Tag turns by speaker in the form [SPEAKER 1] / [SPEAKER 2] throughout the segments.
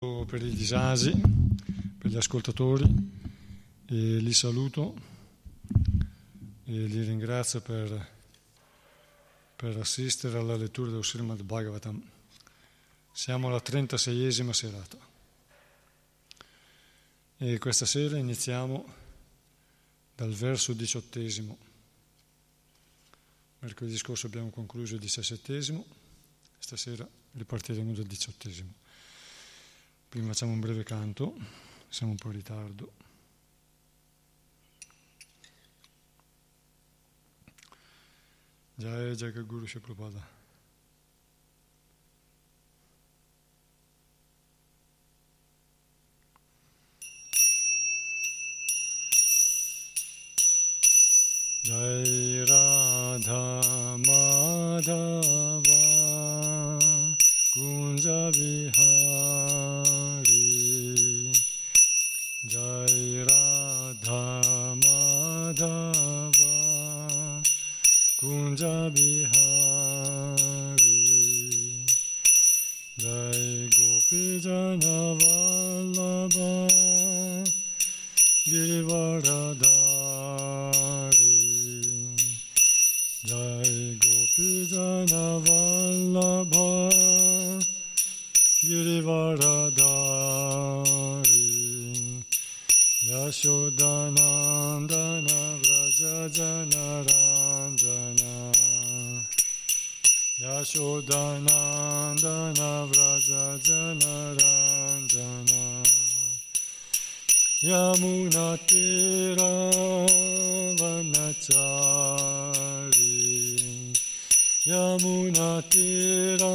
[SPEAKER 1] per i disagi, per gli ascoltatori, e li saluto e li ringrazio per, per assistere alla lettura del Srimad Bhagavatam. Siamo alla 36esima serata e questa sera iniziamo dal verso diciottesimo. Mercoledì scorso abbiamo concluso il diciassettesimo, stasera ripartiremo dal diciottesimo. Prima facciamo un breve canto, siamo un po' in ritardo. Jai Jagaguru Prabhupada. Jai Radha Madhava Kunja Bihari Jai Gopijana Vallabha Girivaradhari Jai Gopijana Vallabha Girivaradhari Yashodhanandana Vrajajanarayana Yashodanandana Vraja Janaranjana Yamuna Vanachari Yamuna Tira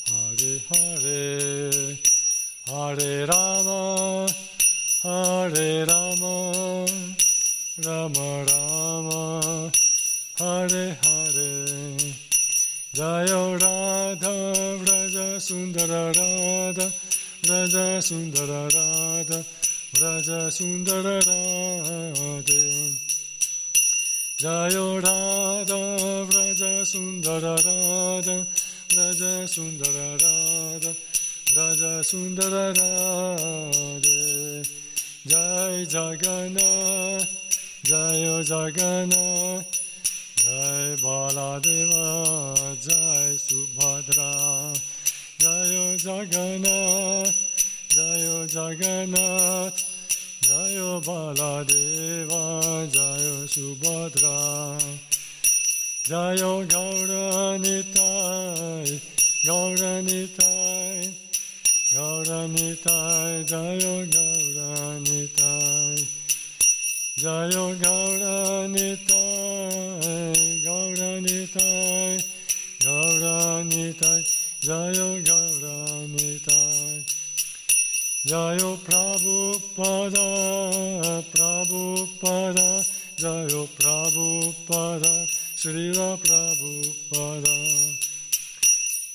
[SPEAKER 1] Hare Hare Hare Rama Hare Rama Rama Rama Hare Hare. Jaya Radha Vraja Sundara Radha Vraja Sundara Radha Vraja Sundara Radha. Jaya Radha Vraja Sundara Radha Vraja Sundara Radha Vraja Sundara Radha Jai Jagannath Jaya Jagannath Jai Baladeva, Jai Subhadra, Jai Jagannath, Jai Jagannath, Jai Baladeva, Jai Subhadra, Jai Gauranitai, Gauranitai, Gauranitai, Jai Gauranitai. Jayo Gauranitai, Gauranitai, Gauranitai, Jayo Gauranitai. Jayo Prabhupada, Prabhupada, Jayo Prabhupada, Srila Prabhupada.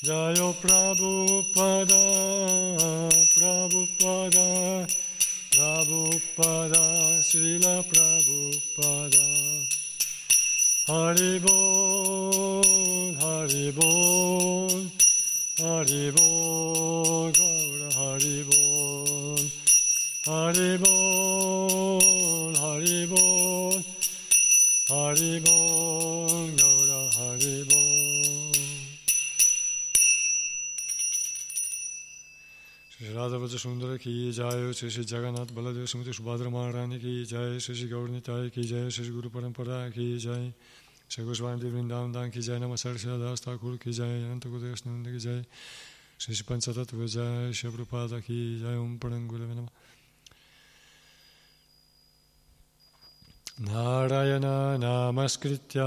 [SPEAKER 1] Jayo Prabhupada, Prabhupada, Prabhupada, Srila Prabhupada. Haribol, Haribol, Haribol, Gaura Haribol. Haribol, Haribol, Haribol, Radha वज सुंदर की जय श्री श्री जगन्नाथ बलदेव सुमति सुभद्र महारानी की जय श्री श्री गौर निताय की जय श्री गुरु परंपरा की जय श्री गोस्वामी देव वृंदावन दान की जय नमः सरस्वती दास ठाकुर की जय अनंत गुरुदेव नंद की जय श्री श्री पंचतत्व जय श्री प्रपाद की जय ओम पड़ंगुल नमः नारायण नामस्कृत्य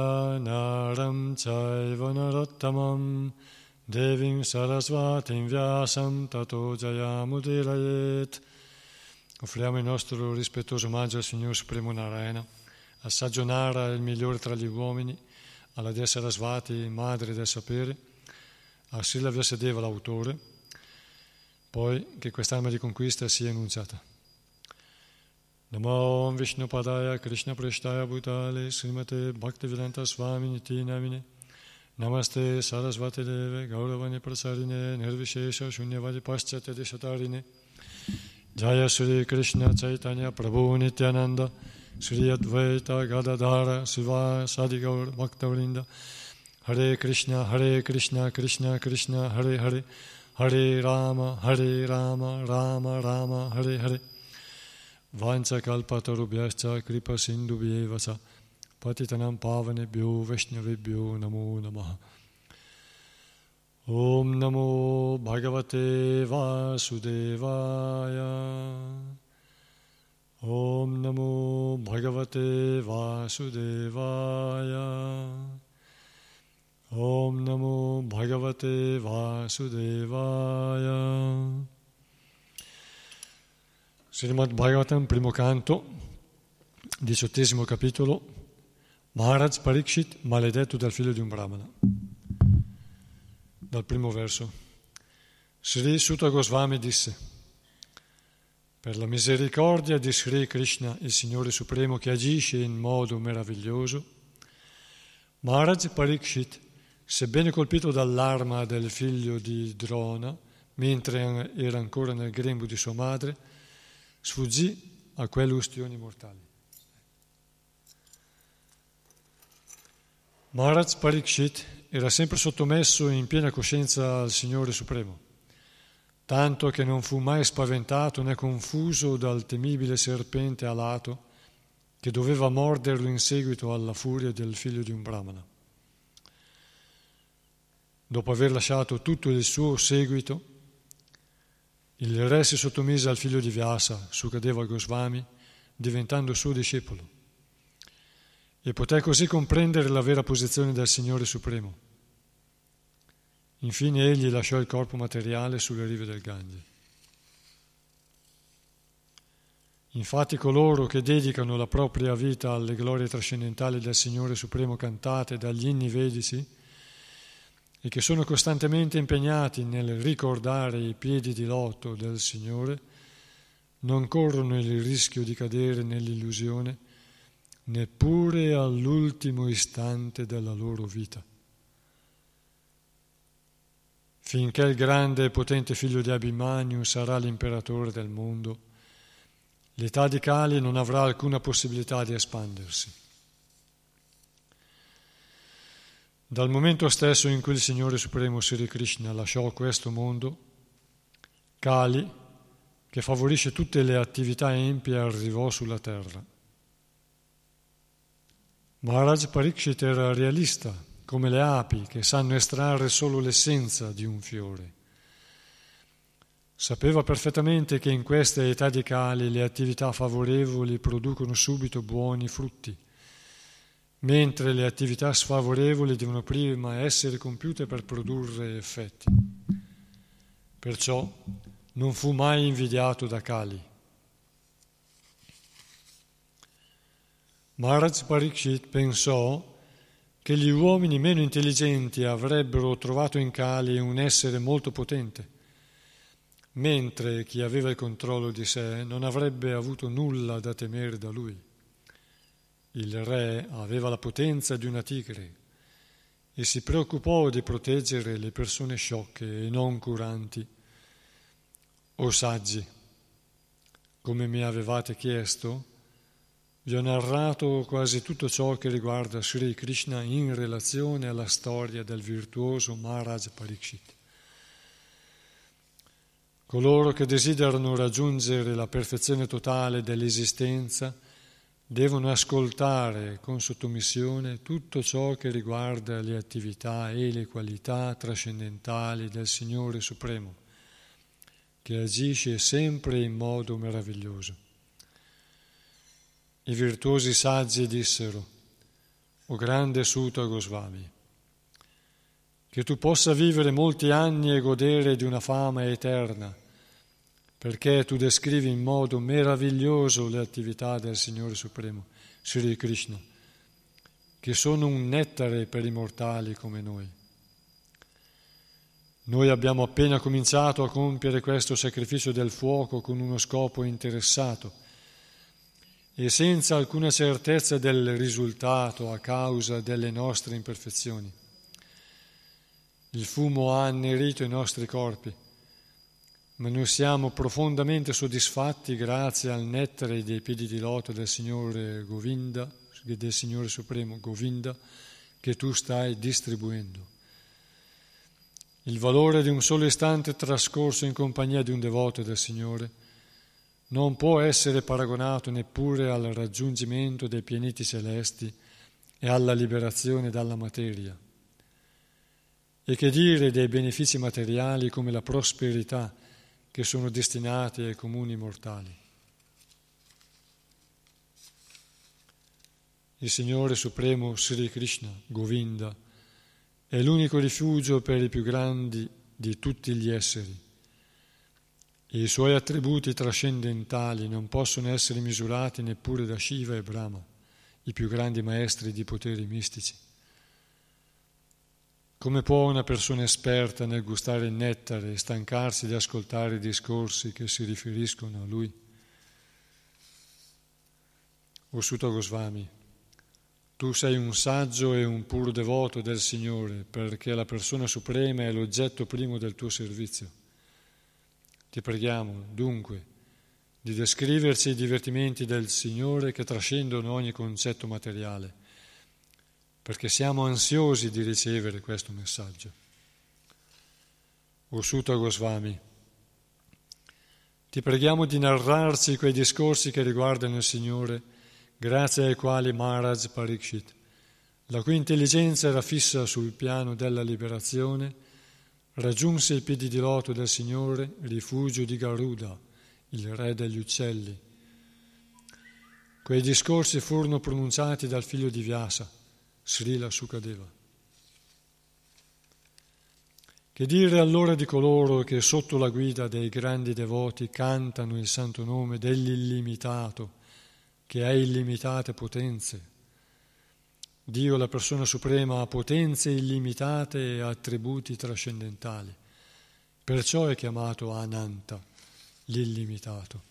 [SPEAKER 1] नारं चैव नरोत्तमम् Devim Sarasvatim Vyasam Tato Jayamudirayet. Offriamo il nostro rispettoso omaggio al Signore Supremo Narayana, a Saggio il migliore tra gli uomini, alla Dea Sarasvati, madre del sapere, a Srila Vyasadeva, l'autore, poi che quest'arma di conquista sia enunciata. Namo Vishnu Padaya Krishna Preshtaya Bhutale Srimate Bhaktivedanta Swami Niti Namine Namaste Sarasvati Deve Gauravani Prasarine Nirvishesha Shunyavadi Paschatya Dishatarine Jaya Sri Krishna Chaitanya Prabhu Nityananda Sri Advaita Gadadhara Siva Sadigaur Bhaktavrinda. Hare Krishna Hare Krishna Krishna Krishna Hare Hare. Hare Rama Hare Rama Rama Rama Hare Hare. Vancha Kalpatarubhyascha Kripa Sindhubhyevasa पतितनं पावनेभ्यो वैष्णवेभ्यो नमो नमः ॐ नमो भगवते वासुदेवाय ॐ नमो भगवते वासुदेवाय ॐ नमो भगवते वासुदेवाय Srimad Bhagavatam, primo canto, diciottesimo capitolo, Maharaj Parikshit, maledetto dal figlio di un brahmana. Dal primo verso. Sri Sutta Goswami disse, per la misericordia di Sri Krishna, il Signore Supremo che agisce in modo meraviglioso, Maharaj Parikshit, sebbene colpito dall'arma del figlio di Drona, mentre era ancora nel grembo di sua madre, sfuggì a quelle ustioni mortali. Maharaj Parikshit era sempre sottomesso in piena coscienza al Signore Supremo, tanto che non fu mai spaventato né confuso dal temibile serpente alato che doveva morderlo in seguito alla furia del figlio di un brahmana. Dopo aver lasciato tutto il suo seguito, il re si sottomise al figlio di Vyasa, Sukadeva Goswami, diventando suo discepolo e poté così comprendere la vera posizione del Signore Supremo. Infine egli lasciò il corpo materiale sulle rive del Gange. Infatti coloro che dedicano la propria vita alle glorie trascendentali del Signore Supremo cantate dagli inni vedici e che sono costantemente impegnati nel ricordare i piedi di lotto del Signore, non corrono il rischio di cadere nell'illusione neppure all'ultimo istante della loro vita. Finché il grande e potente figlio di Abhimanyu sarà l'imperatore del mondo, l'età di Kali non avrà alcuna possibilità di espandersi. Dal momento stesso in cui il Signore Supremo Sri Krishna lasciò questo mondo, Kali, che favorisce tutte le attività empie, arrivò sulla terra. Maharaj Parikshit era realista, come le api che sanno estrarre solo l'essenza di un fiore. Sapeva perfettamente che in questa età di cali le attività favorevoli producono subito buoni frutti, mentre le attività sfavorevoli devono prima essere compiute per produrre effetti. Perciò non fu mai invidiato da Kali. Maharaj Parikshit pensò che gli uomini meno intelligenti avrebbero trovato in Kali un essere molto potente mentre chi aveva il controllo di sé non avrebbe avuto nulla da temere da lui. Il re aveva la potenza di una tigre e si preoccupò di proteggere le persone sciocche e non curanti o saggi. Come mi avevate chiesto, vi ho narrato quasi tutto ciò che riguarda Sri Krishna in relazione alla storia del virtuoso Maharaj Parikshit. Coloro che desiderano raggiungere la perfezione totale dell'esistenza devono ascoltare con sottomissione tutto ciò che riguarda le attività e le qualità trascendentali del Signore Supremo, che agisce sempre in modo meraviglioso. I virtuosi saggi dissero, o grande Sutta Goswami, che tu possa vivere molti anni e godere di una fama eterna, perché tu descrivi in modo meraviglioso le attività del Signore Supremo, Sri Krishna, che sono un nettare per i mortali come noi. Noi abbiamo appena cominciato a compiere questo sacrificio del fuoco con uno scopo interessato e senza alcuna certezza del risultato a causa delle nostre imperfezioni. Il fumo ha annerito i nostri corpi, ma noi siamo profondamente soddisfatti grazie al nettare dei piedi di loto del Signore Govinda, del Signore Supremo Govinda, che tu stai distribuendo. Il valore di un solo istante trascorso in compagnia di un devoto del Signore non può essere paragonato neppure al raggiungimento dei pianeti celesti e alla liberazione dalla materia. E che dire dei benefici materiali come la prosperità che sono destinati ai comuni mortali. Il Signore Supremo Sri Krishna, Govinda, è l'unico rifugio per i più grandi di tutti gli esseri. E I suoi attributi trascendentali non possono essere misurati neppure da Shiva e Brahma, i più grandi maestri di poteri mistici. Come può una persona esperta nel gustare il nettare stancarsi di ascoltare i discorsi che si riferiscono a lui? O Sutta Goswami, tu sei un saggio e un puro devoto del Signore perché la persona suprema è l'oggetto primo del tuo servizio. Ti preghiamo, dunque, di descriverci i divertimenti del Signore che trascendono ogni concetto materiale perché siamo ansiosi di ricevere questo messaggio. O Sutta Goswami, ti preghiamo di narrarci quei discorsi che riguardano il Signore, grazie ai quali Maharaj Parikshit, la cui intelligenza era fissa sul piano della liberazione, raggiunse i piedi di loto del Signore, rifugio di Garuda, il re degli uccelli. Quei discorsi furono pronunciati dal figlio di Vyasa, Srila Sukadeva. Che dire allora di coloro che sotto la guida dei grandi devoti cantano il santo nome dell'illimitato, che ha illimitate potenze? Dio, la persona suprema, ha potenze illimitate e attributi trascendentali. Perciò è chiamato Ananta, l'illimitato.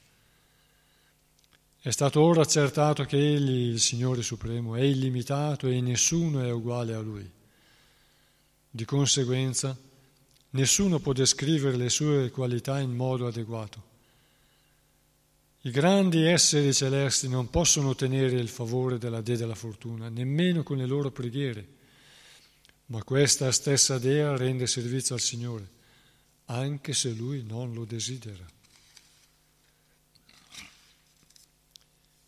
[SPEAKER 1] È stato ora accertato che Egli, il Signore Supremo, è illimitato e nessuno è uguale a Lui. Di conseguenza, nessuno può descrivere le sue qualità in modo adeguato. I grandi esseri celesti non possono ottenere il favore della Dea della fortuna, nemmeno con le loro preghiere, ma questa stessa dea rende servizio al Signore, anche se lui non lo desidera.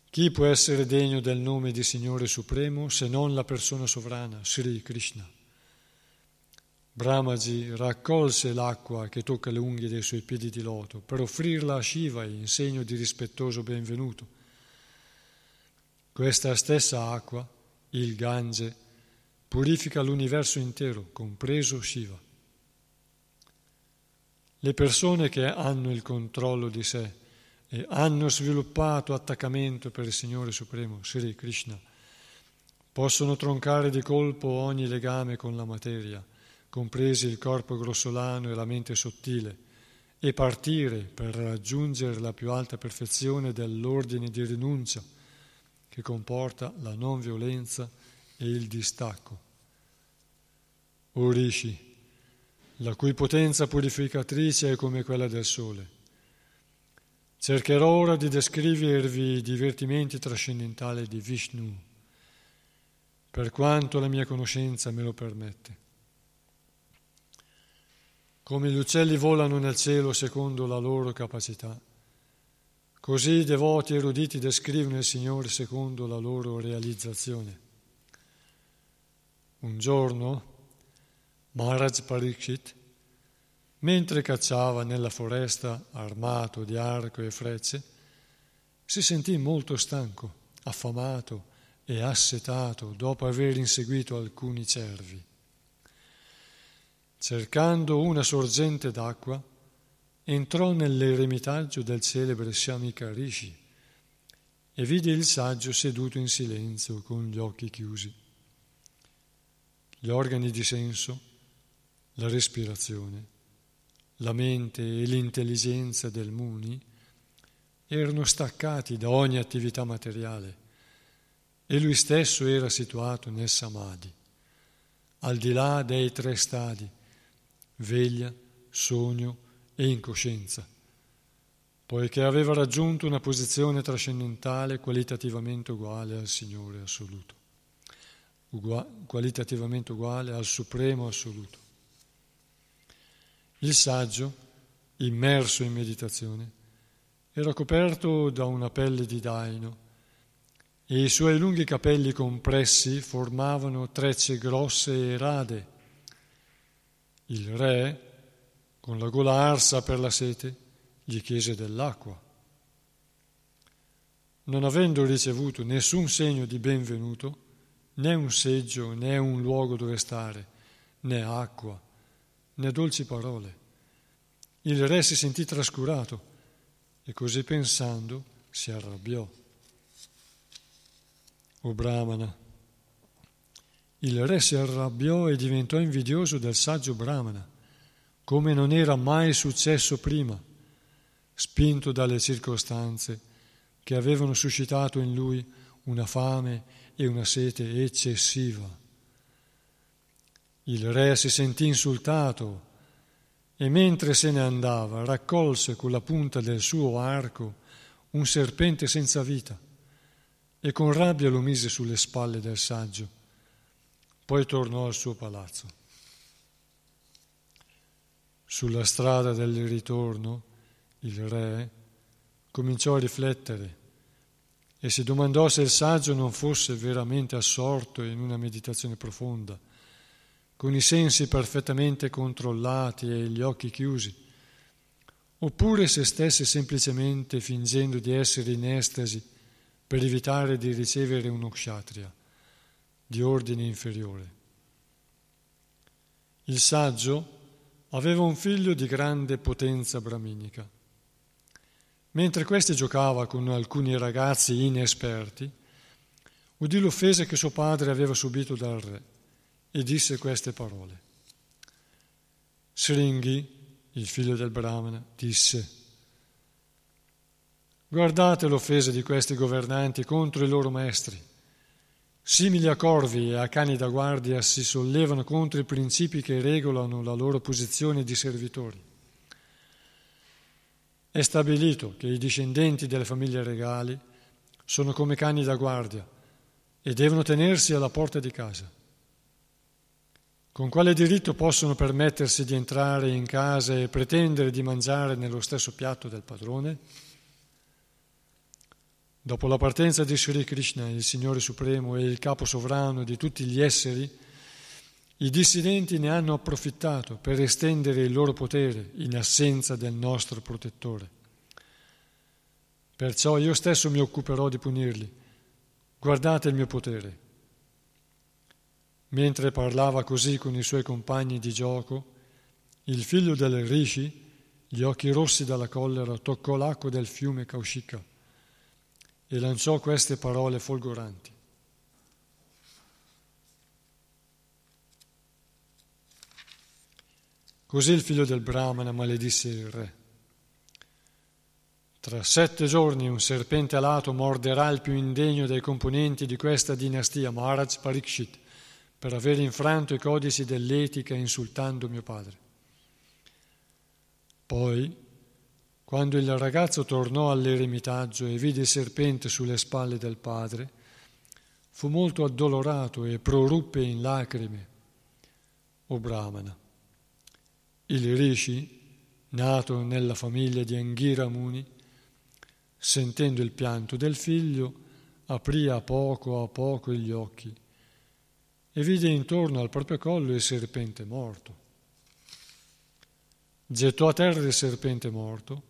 [SPEAKER 1] Chi può essere degno del nome di Signore Supremo se non la persona sovrana, Sri Krishna? Brahmaji raccolse l'acqua che tocca le unghie dei suoi piedi di loto per offrirla a Shiva in segno di rispettoso benvenuto. Questa stessa acqua, il Gange, purifica l'universo intero, compreso Shiva. Le persone che hanno il controllo di sé e hanno sviluppato attaccamento per il Signore Supremo, Sri Krishna, possono troncare di colpo ogni legame con la materia, compresi il corpo grossolano e la mente sottile, e partire per raggiungere la più alta perfezione dell'ordine di rinuncia, che comporta la non violenza e il distacco. O Rishi, la cui potenza purificatrice è come quella del sole. Cercherò ora di descrivervi i divertimenti trascendentali di Vishnu, per quanto la mia conoscenza me lo permette. Come gli uccelli volano nel cielo secondo la loro capacità, così i devoti eruditi descrivono il Signore secondo la loro realizzazione. Un giorno Maharaj Parikshit, mentre cacciava nella foresta armato di arco e frecce, si sentì molto stanco, affamato e assetato dopo aver inseguito alcuni cervi. Cercando una sorgente d'acqua, entrò nell'eremitaggio del celebre Shamika Rishi e vide il saggio seduto in silenzio con gli occhi chiusi. Gli organi di senso, la respirazione, la mente e l'intelligenza del Muni erano staccati da ogni attività materiale e lui stesso era situato nel Samadhi, al di là dei tre stadi, veglia, sogno e incoscienza, poiché aveva raggiunto una posizione trascendentale qualitativamente uguale al Signore assoluto uguale, qualitativamente uguale al supremo assoluto. Il saggio, immerso in meditazione, era coperto da una pelle di daino e i suoi lunghi capelli compressi formavano trecce grosse e rade. Il re, con la gola arsa per la sete, gli chiese dell'acqua. Non avendo ricevuto nessun segno di benvenuto, né un seggio, né un luogo dove stare, né acqua, né dolci parole. Il re si sentì trascurato e così pensando si arrabbiò. O Brahmana, il re si arrabbiò e diventò invidioso del saggio Brahmana, come non era mai successo prima, spinto dalle circostanze che avevano suscitato in lui una fame e una sete eccessiva. Il re si sentì insultato e mentre se ne andava raccolse con la punta del suo arco un serpente senza vita e con rabbia lo mise sulle spalle del saggio. Poi tornò al suo palazzo. Sulla strada del ritorno il re cominciò a riflettere e si domandò se il saggio non fosse veramente assorto in una meditazione profonda, con i sensi perfettamente controllati e gli occhi chiusi, oppure se stesse semplicemente fingendo di essere in estasi per evitare di ricevere uno kshatriya di ordine inferiore. Il saggio aveva un figlio di grande potenza brahminica Mentre questi giocava con alcuni ragazzi inesperti, udì l'offesa che suo padre aveva subito dal re e disse queste parole. Sringhi, il figlio del Brahmana, disse, guardate l'offesa di questi governanti contro i loro maestri. Simili a corvi e a cani da guardia si sollevano contro i principi che regolano la loro posizione di servitori. È stabilito che i discendenti delle famiglie regali sono come cani da guardia e devono tenersi alla porta di casa. Con quale diritto possono permettersi di entrare in casa e pretendere di mangiare nello stesso piatto del padrone? Dopo la partenza di Sri Krishna, il Signore Supremo e il capo sovrano di tutti gli esseri, i dissidenti ne hanno approfittato per estendere il loro potere in assenza del nostro protettore. Perciò io stesso mi occuperò di punirli. Guardate il mio potere. Mentre parlava così con i suoi compagni di gioco, il figlio del Rishi, gli occhi rossi dalla collera, toccò l'acqua del fiume Kaushika e lanciò queste parole folgoranti. Così il figlio del Brahmana maledisse il re. Tra sette giorni un serpente alato morderà il più indegno dei componenti di questa dinastia, Maharaj Parikshit, per aver infranto i codici dell'etica insultando mio padre. Poi, quando il ragazzo tornò all'eremitaggio e vide il serpente sulle spalle del padre, fu molto addolorato e proruppe in lacrime. O Brahmana, il Rishi, nato nella famiglia di Anghira Muni, sentendo il pianto del figlio, aprì a poco a poco gli occhi e vide intorno al proprio collo il serpente morto. Gettò a terra il serpente morto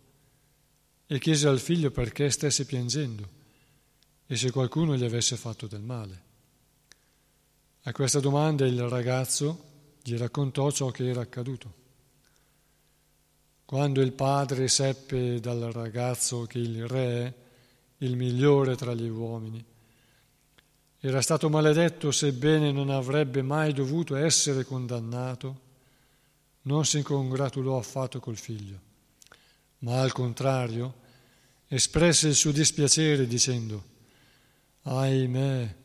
[SPEAKER 1] e chiese al figlio perché stesse piangendo e se qualcuno gli avesse fatto del male. A questa domanda il ragazzo gli raccontò ciò che era accaduto. Quando il padre seppe dal ragazzo che il re, il migliore tra gli uomini, era stato maledetto sebbene non avrebbe mai dovuto essere condannato, non si congratulò affatto col figlio, ma al contrario espresse il suo dispiacere dicendo, ahimè,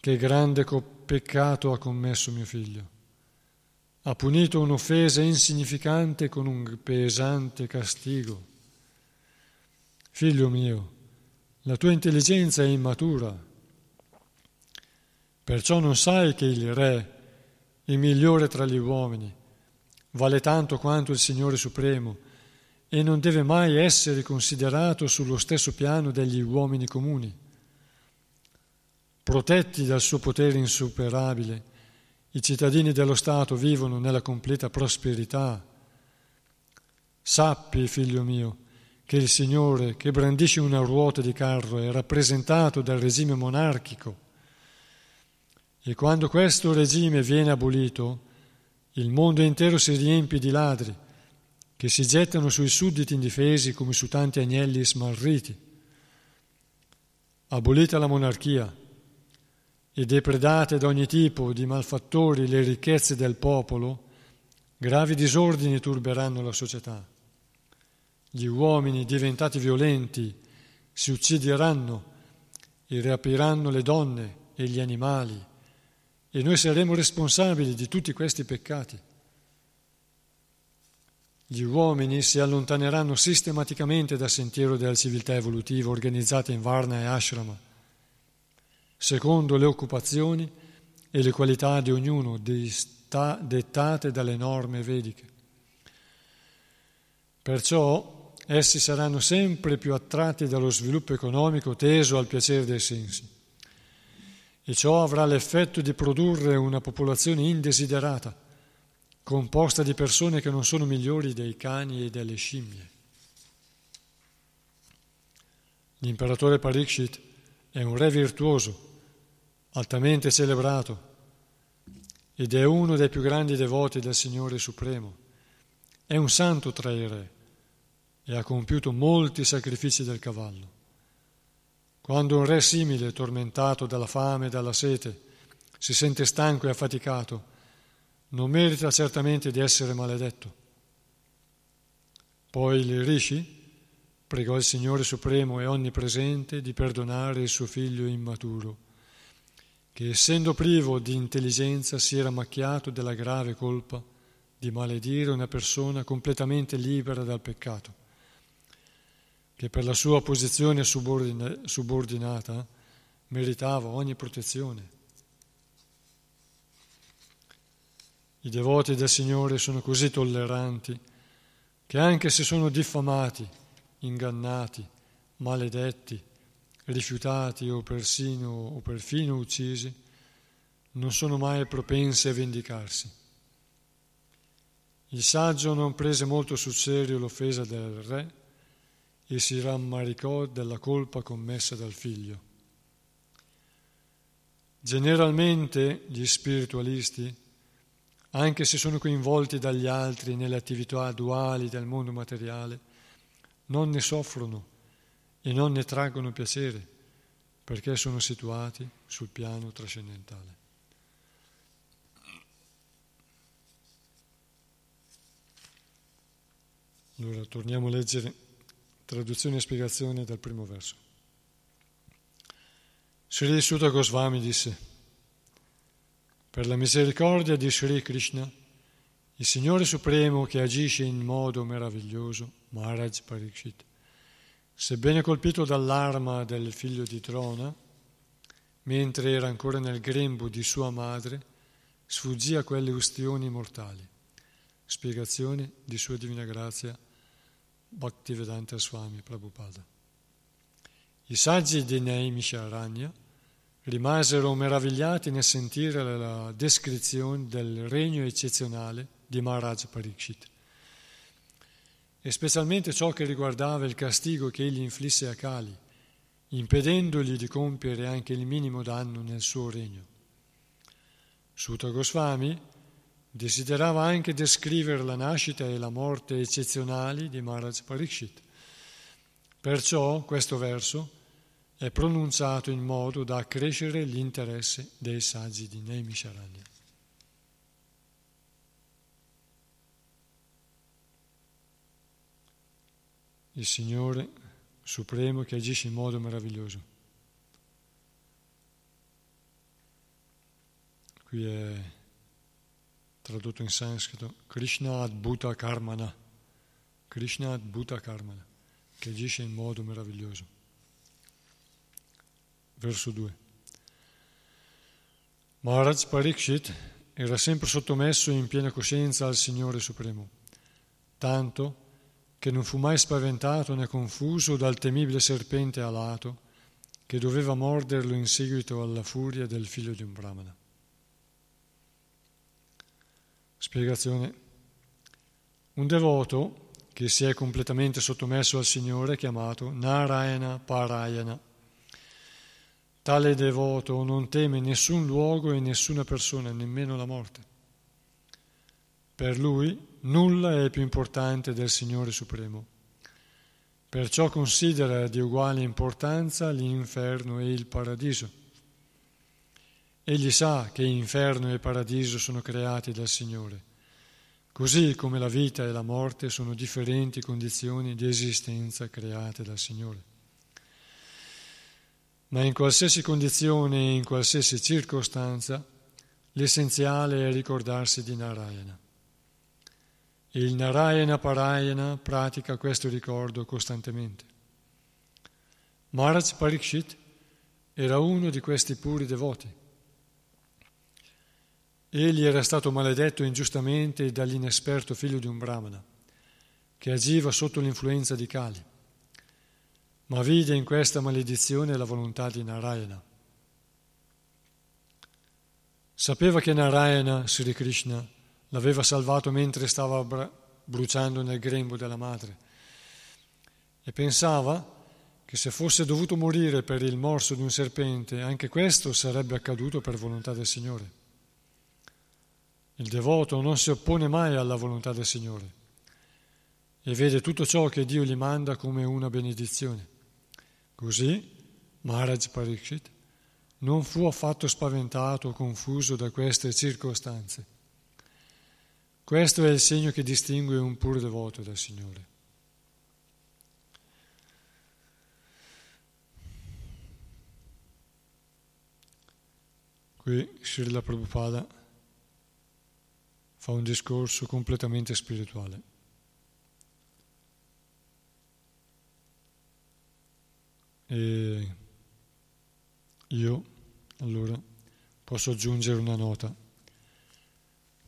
[SPEAKER 1] che grande peccato ha commesso mio figlio. Ha punito un'offesa insignificante con un pesante castigo. Figlio mio, la tua intelligenza è immatura Perciò non sai che il Re, il migliore tra gli uomini, vale tanto quanto il Signore Supremo e non deve mai essere considerato sullo stesso piano degli uomini comuni. Protetti dal suo potere insuperabile, i cittadini dello Stato vivono nella completa prosperità. Sappi, figlio mio, che il Signore, che brandisce una ruota di carro, è rappresentato dal regime monarchico e quando questo regime viene abolito, il mondo intero si riempie di ladri che si gettano sui sudditi indifesi come su tanti agnelli smarriti. Abolita la monarchia e depredate da ogni tipo di malfattori le ricchezze del popolo, gravi disordini turberanno la società. Gli uomini diventati violenti si uccideranno e rapiranno le donne e gli animali e noi saremo responsabili di tutti questi peccati. Gli uomini si allontaneranno sistematicamente dal sentiero della civiltà evolutiva organizzata in Varna e Ashrama, secondo le occupazioni e le qualità di ognuno dettate dalle norme vediche. Perciò essi saranno sempre più attratti dallo sviluppo economico teso al piacere dei sensi e ciò avrà l'effetto di produrre una popolazione indesiderata, composta di persone che non sono migliori dei cani e delle scimmie. L'imperatore Parikshit è un re virtuoso, altamente celebrato, ed è uno dei più grandi devoti del Signore Supremo. È un santo tra i re e ha compiuto molti sacrifici del cavallo. Quando un re simile, tormentato dalla fame e dalla sete, si sente stanco e affaticato, non merita certamente di essere maledetto. Poi il Rishi pregò il Signore Supremo e Onnipresente di perdonare il suo figlio immaturo, che essendo privo di intelligenza si era macchiato della grave colpa di maledire una persona completamente libera dal peccato che per la sua posizione subordina- subordinata meritava ogni protezione. I devoti del Signore sono così tolleranti che anche se sono diffamati, ingannati, maledetti, rifiutati o persino o perfino uccisi, non sono mai propensi a vendicarsi. Il saggio non prese molto sul serio l'offesa del re e si rammaricò della colpa commessa dal figlio. Generalmente gli spiritualisti, anche se sono coinvolti dagli altri nelle attività duali del mondo materiale, non ne soffrono e non ne traggono piacere perché sono situati sul piano trascendentale. Allora torniamo a leggere traduzione e spiegazione del primo verso. Sri Sutta Goswami disse, per la misericordia di Sri Krishna, il Signore Supremo che agisce in modo meraviglioso, Maharaj Parikshit, Sebbene colpito dall'arma del figlio di Trona, mentre era ancora nel grembo di sua madre, sfuggì a quelle ustioni mortali. Spiegazione di Sua Divina Grazia Bhaktivedanta Swami Prabhupada. I saggi di Naimisharanya rimasero meravigliati nel sentire la descrizione del regno eccezionale di Maharaj Parikshit e specialmente ciò che riguardava il castigo che egli inflisse a Kali, impedendogli di compiere anche il minimo danno nel suo regno. Sutta Goswami desiderava anche descrivere la nascita e la morte eccezionali di Maharaj Parikshit. Perciò questo verso è pronunciato in modo da accrescere l'interesse dei saggi di Naimisharanya. il Signore Supremo che agisce in modo meraviglioso. Qui è tradotto in sanscrito Krishna Adbhuta Karmana, Krishna Adbhuta Karmana, che agisce in modo meraviglioso. Verso 2. Maharaj Parikshit era sempre sottomesso in piena coscienza al Signore Supremo, tanto che non fu mai spaventato né confuso dal temibile serpente alato che doveva morderlo in seguito alla furia del figlio di un brahmana. Spiegazione. Un devoto che si è completamente sottomesso al Signore chiamato Narayana Parayana. Tale devoto non teme nessun luogo e nessuna persona, nemmeno la morte. Per lui Nulla è più importante del Signore Supremo. Perciò considera di uguale importanza l'inferno e il paradiso. Egli sa che inferno e paradiso sono creati dal Signore, così come la vita e la morte sono differenti condizioni di esistenza create dal Signore. Ma in qualsiasi condizione e in qualsiasi circostanza, l'essenziale è ricordarsi di Narayana. Il Narayana Parayana pratica questo ricordo costantemente. Maharaj Parikshit era uno di questi puri devoti. Egli era stato maledetto ingiustamente dall'inesperto figlio di un brahmana, che agiva sotto l'influenza di Kali, ma vide in questa maledizione la volontà di Narayana. Sapeva che Narayana, Sri Krishna, l'aveva salvato mentre stava bruciando nel grembo della madre e pensava che se fosse dovuto morire per il morso di un serpente, anche questo sarebbe accaduto per volontà del Signore. Il devoto non si oppone mai alla volontà del Signore e vede tutto ciò che Dio gli manda come una benedizione. Così Maharaj Parikshit non fu affatto spaventato o confuso da queste circostanze questo è il segno che distingue un puro devoto dal Signore. Qui Srila Prabhupada fa un discorso completamente spirituale. E io allora posso aggiungere una nota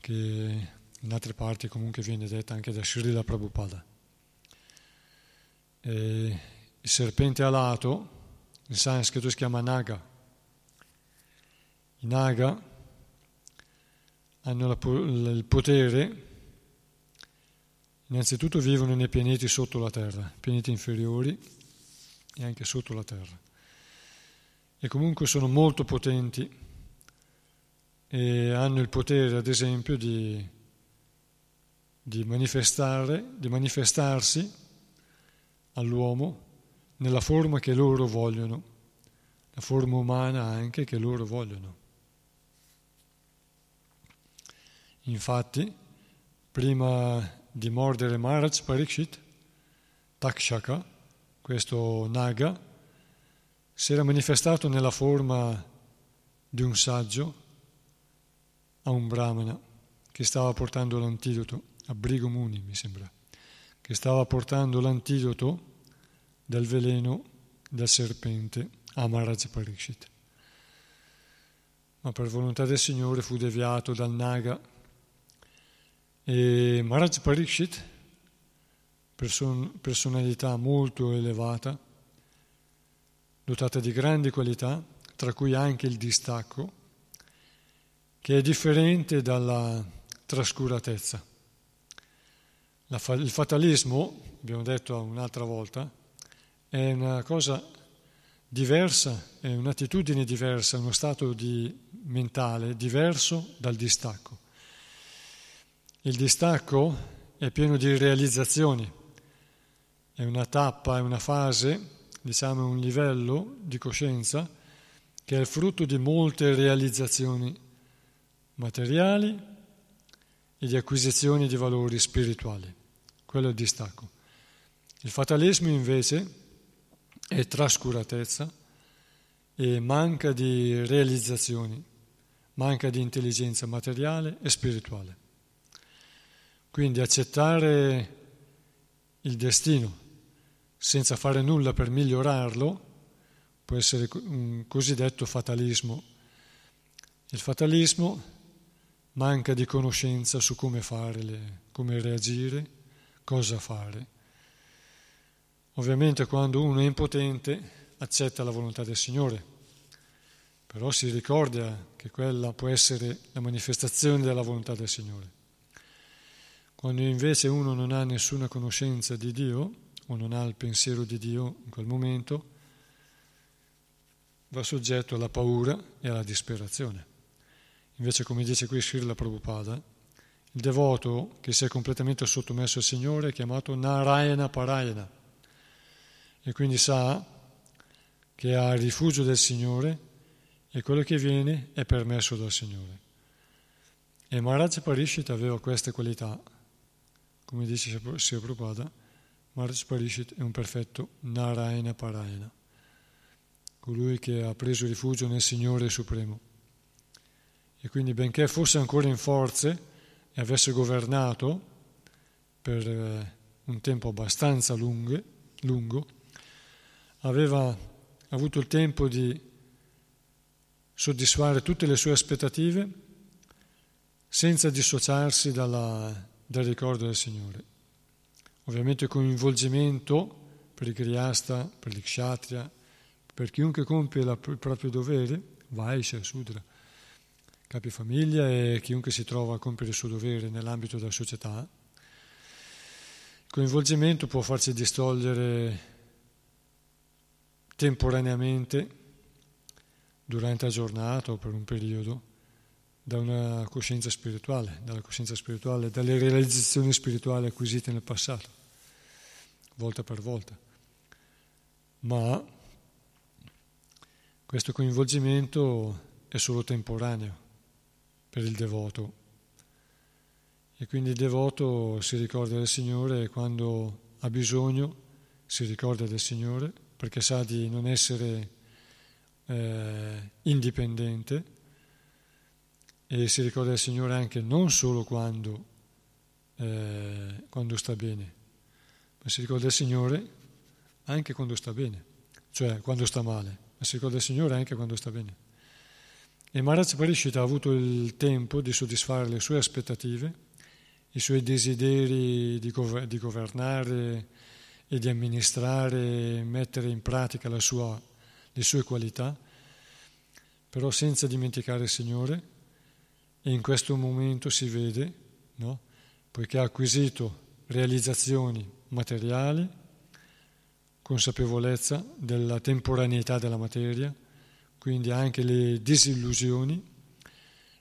[SPEAKER 1] che in altre parti comunque viene detta anche da Srila Prabhupada. E il serpente alato, in sanscrito si chiama Naga. I Naga hanno la, il potere, innanzitutto vivono nei pianeti sotto la terra, pianeti inferiori e anche sotto la terra. E comunque sono molto potenti e hanno il potere, ad esempio, di, di manifestare, di manifestarsi all'uomo nella forma che loro vogliono, la forma umana anche che loro vogliono. Infatti, prima di mordere Maharaj Parikshit, Takshaka, questo Naga, si era manifestato nella forma di un saggio a un brahmana che stava portando l'antidoto, a Brigomuni mi sembra, che stava portando l'antidoto del veleno del serpente a Maharaj Parikshit. Ma per volontà del Signore fu deviato dal Naga e Maharaj Parikshit, person- personalità molto elevata, dotata di grandi qualità, tra cui anche il distacco, che è differente dalla trascuratezza. Fa- il fatalismo, abbiamo detto un'altra volta, è una cosa diversa, è un'attitudine diversa, uno stato di mentale diverso dal distacco. Il distacco è pieno di realizzazioni, è una tappa, è una fase, diciamo un livello di coscienza che è il frutto di molte realizzazioni materiali e di acquisizione di valori spirituali. Quello è il distacco. Il fatalismo invece è trascuratezza e manca di realizzazioni, manca di intelligenza materiale e spirituale. Quindi accettare il destino senza fare nulla per migliorarlo può essere un cosiddetto fatalismo. Il fatalismo manca di conoscenza su come fare, come reagire, cosa fare. Ovviamente quando uno è impotente accetta la volontà del Signore, però si ricorda che quella può essere la manifestazione della volontà del Signore. Quando invece uno non ha nessuna conoscenza di Dio o non ha il pensiero di Dio in quel momento, va soggetto alla paura e alla disperazione. Invece, come dice qui Srila Prabhupada, il devoto che si è completamente sottomesso al Signore è chiamato Narayana Parayana e quindi sa che ha il rifugio del Signore e quello che viene è permesso dal Signore. E Maharaj Parishit aveva queste qualità, come dice Sri Prabhupada, Maharaj Parishit è un perfetto Narayana Parayana, colui che ha preso rifugio nel Signore Supremo. E quindi benché fosse ancora in forze e avesse governato per eh, un tempo abbastanza lunghe, lungo, aveva avuto il tempo di soddisfare tutte le sue aspettative senza dissociarsi dalla, dal ricordo del Signore. Ovviamente coinvolgimento per il Grihasta, per l'Ikshatria, per chiunque compie la, il proprio dovere, Vaisha, Sudra, capifamiglia e chiunque si trova a compiere il suo dovere nell'ambito della società. Il coinvolgimento può farci distogliere temporaneamente durante la giornata o per un periodo da una coscienza spirituale, dalla coscienza spirituale, dalle realizzazioni spirituali acquisite nel passato, volta per volta. Ma questo coinvolgimento è solo temporaneo per il devoto. E quindi il devoto si ricorda del Signore quando ha bisogno si ricorda del Signore perché sa di non essere eh, indipendente e si ricorda del Signore anche non solo quando, eh, quando sta bene, si ricorda del Signore anche quando sta bene, cioè quando sta male, ma si ricorda del Signore anche quando sta bene. E Maharaj Parishit ha avuto il tempo di soddisfare le sue aspettative, i suoi desideri di, gov- di governare e di amministrare mettere in pratica sua, le sue qualità, però senza dimenticare il Signore e in questo momento si vede, no? poiché ha acquisito realizzazioni materiali, consapevolezza della temporaneità della materia, quindi anche le disillusioni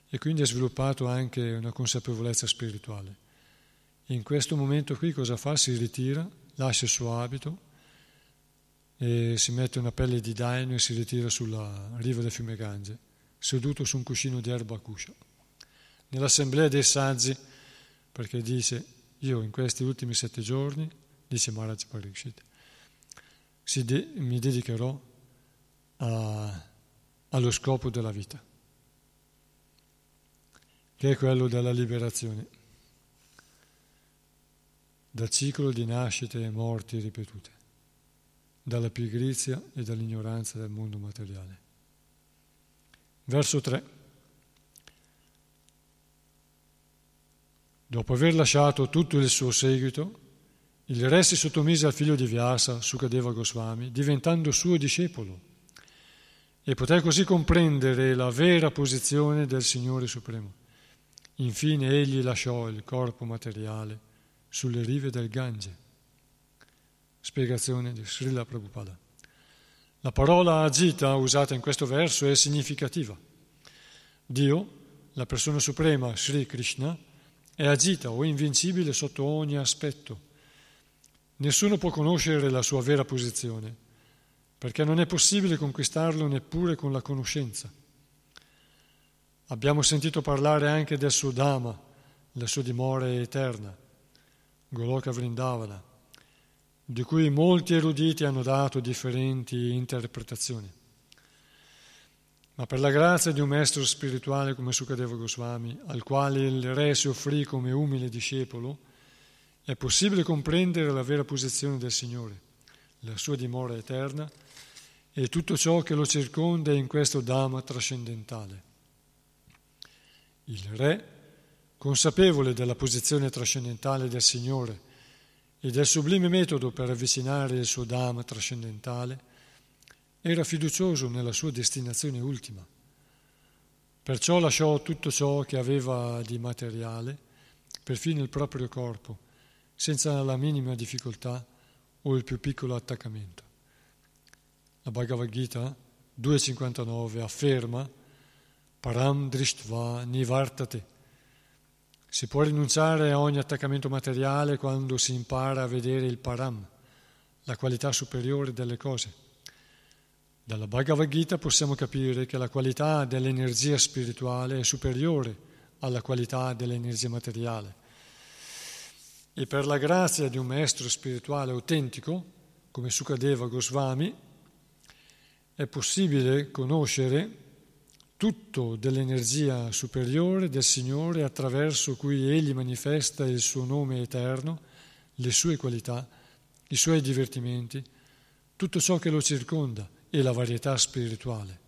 [SPEAKER 1] e quindi ha sviluppato anche una consapevolezza spirituale. In questo momento qui cosa fa? Si ritira, lascia il suo abito e si mette una pelle di daino e si ritira sulla riva del fiume Gange, seduto su un cuscino di erba a cuscio. Nell'assemblea dei saggi, perché dice, io in questi ultimi sette giorni, dice Maharaj Pariksit, de- mi dedicherò a, allo scopo della vita, che è quello della liberazione dal ciclo di nascite e morti ripetute, dalla pigrizia e dall'ignoranza del mondo materiale. Verso 3. Dopo aver lasciato tutto il suo seguito, il re si sottomise al figlio di Vyasa, Sukadeva Goswami, diventando suo discepolo e poté così comprendere la vera posizione del Signore Supremo. Infine egli lasciò il corpo materiale sulle rive del Gange. Spiegazione di Srila Prabhupada. La parola agita usata in questo verso è significativa. Dio, la persona suprema, Sri Krishna, è agita o invincibile sotto ogni aspetto Nessuno può conoscere la sua vera posizione, perché non è possibile conquistarlo neppure con la conoscenza. Abbiamo sentito parlare anche del suo Dhamma, la sua dimora eterna, Goloka Vrindavana, di cui molti eruditi hanno dato differenti interpretazioni. Ma per la grazia di un maestro spirituale come Sukadeva Goswami, al quale il re si offrì come umile discepolo, è possibile comprendere la vera posizione del Signore, la sua dimora eterna e tutto ciò che lo circonda in questo Dhamma trascendentale. Il Re, consapevole della posizione trascendentale del Signore e del sublime metodo per avvicinare il suo Dhamma trascendentale, era fiducioso nella sua destinazione ultima. Perciò lasciò tutto ciò che aveva di materiale, perfino il proprio corpo, senza la minima difficoltà o il più piccolo attaccamento. La Bhagavad Gita 2.59 afferma Param Drishtva Nivartate. Si può rinunciare a ogni attaccamento materiale quando si impara a vedere il Param, la qualità superiore delle cose. Dalla Bhagavad Gita possiamo capire che la qualità dell'energia spirituale è superiore alla qualità dell'energia materiale e per la grazia di un maestro spirituale autentico, come Sukadeva Goswami, è possibile conoscere tutto dell'energia superiore del Signore attraverso cui Egli manifesta il suo nome eterno, le sue qualità, i suoi divertimenti, tutto ciò che lo circonda e la varietà spirituale.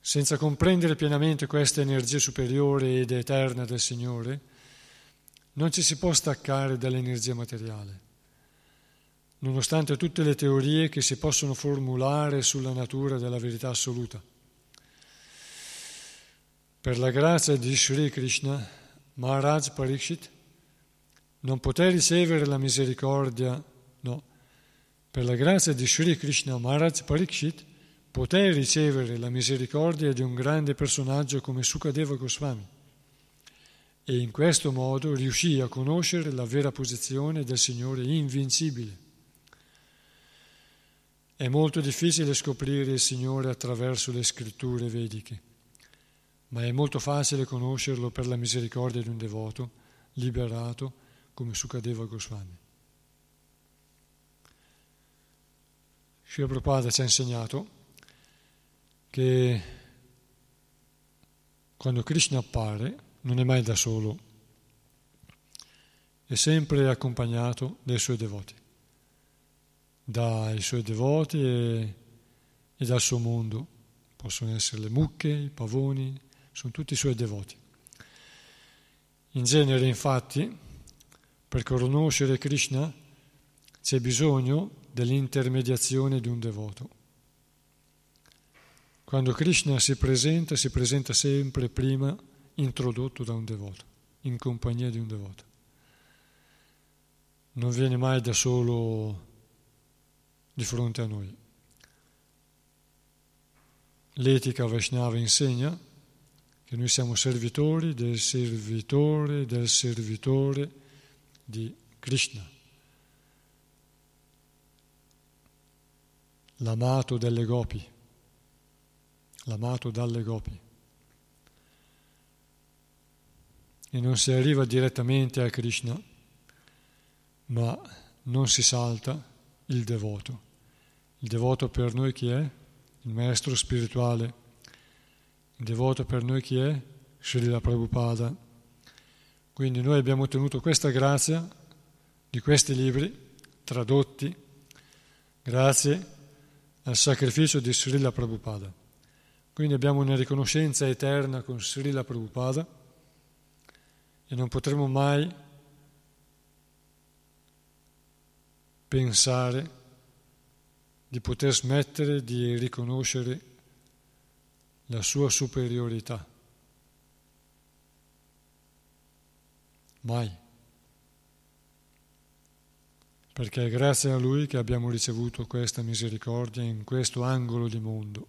[SPEAKER 1] Senza comprendere pienamente questa energia superiore ed eterna del Signore, non ci si può staccare dall'energia materiale, nonostante tutte le teorie che si possono formulare sulla natura della verità assoluta. Per la grazia di Sri Krishna, Maharaj Parikshit non poté ricevere la misericordia, no, per la grazia di Sri Krishna, Maharaj Parikshit poté ricevere la misericordia di un grande personaggio come Sukadeva Goswami e in questo modo riuscì a conoscere la vera posizione del Signore invincibile. È molto difficile scoprire il Signore attraverso le scritture vediche, ma è molto facile conoscerlo per la misericordia di un devoto liberato come Sukadeva Goswami. Sri Prabhupada ci ha insegnato che quando Krishna appare non è mai da solo, è sempre accompagnato dai suoi devoti, dai suoi devoti e, e dal suo mondo, possono essere le mucche, i pavoni, sono tutti i suoi devoti. In genere, infatti, per conoscere Krishna c'è bisogno dell'intermediazione di un devoto. Quando Krishna si presenta, si presenta sempre prima introdotto da un devoto, in compagnia di un devoto. Non viene mai da solo di fronte a noi. L'etica Vaishnava insegna che noi siamo servitori del servitore del servitore di Krishna, l'amato delle gopi, l'amato dalle gopi. E non si arriva direttamente a Krishna, ma non si salta il devoto. Il devoto per noi chi è? Il maestro spirituale il devoto per noi chi è? Srila Prabhupada. Quindi noi abbiamo ottenuto questa grazia di questi libri tradotti grazie al sacrificio di Srila Prabhupada. Quindi abbiamo una riconoscenza eterna con Srila Prabhupada e non potremo mai pensare di poter smettere di riconoscere la sua superiorità. Mai. Perché è grazie a Lui che abbiamo ricevuto questa misericordia in questo angolo di mondo.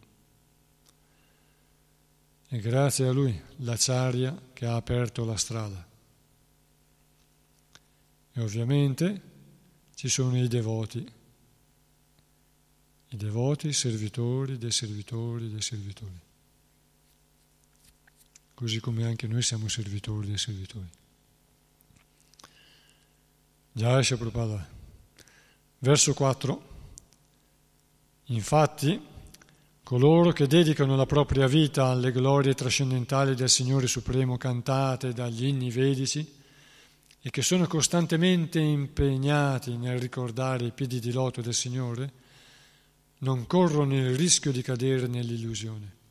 [SPEAKER 1] È grazie a Lui, l'acciaria, che ha aperto la strada. E ovviamente ci sono i devoti, i devoti servitori dei servitori dei servitori così come anche noi siamo servitori dei servitori. Jai Prabhupada. Verso 4. Infatti, coloro che dedicano la propria vita alle glorie trascendentali del Signore Supremo cantate dagli inni vedici e che sono costantemente impegnati nel ricordare i piedi di loto del Signore, non corrono il rischio di cadere nell'illusione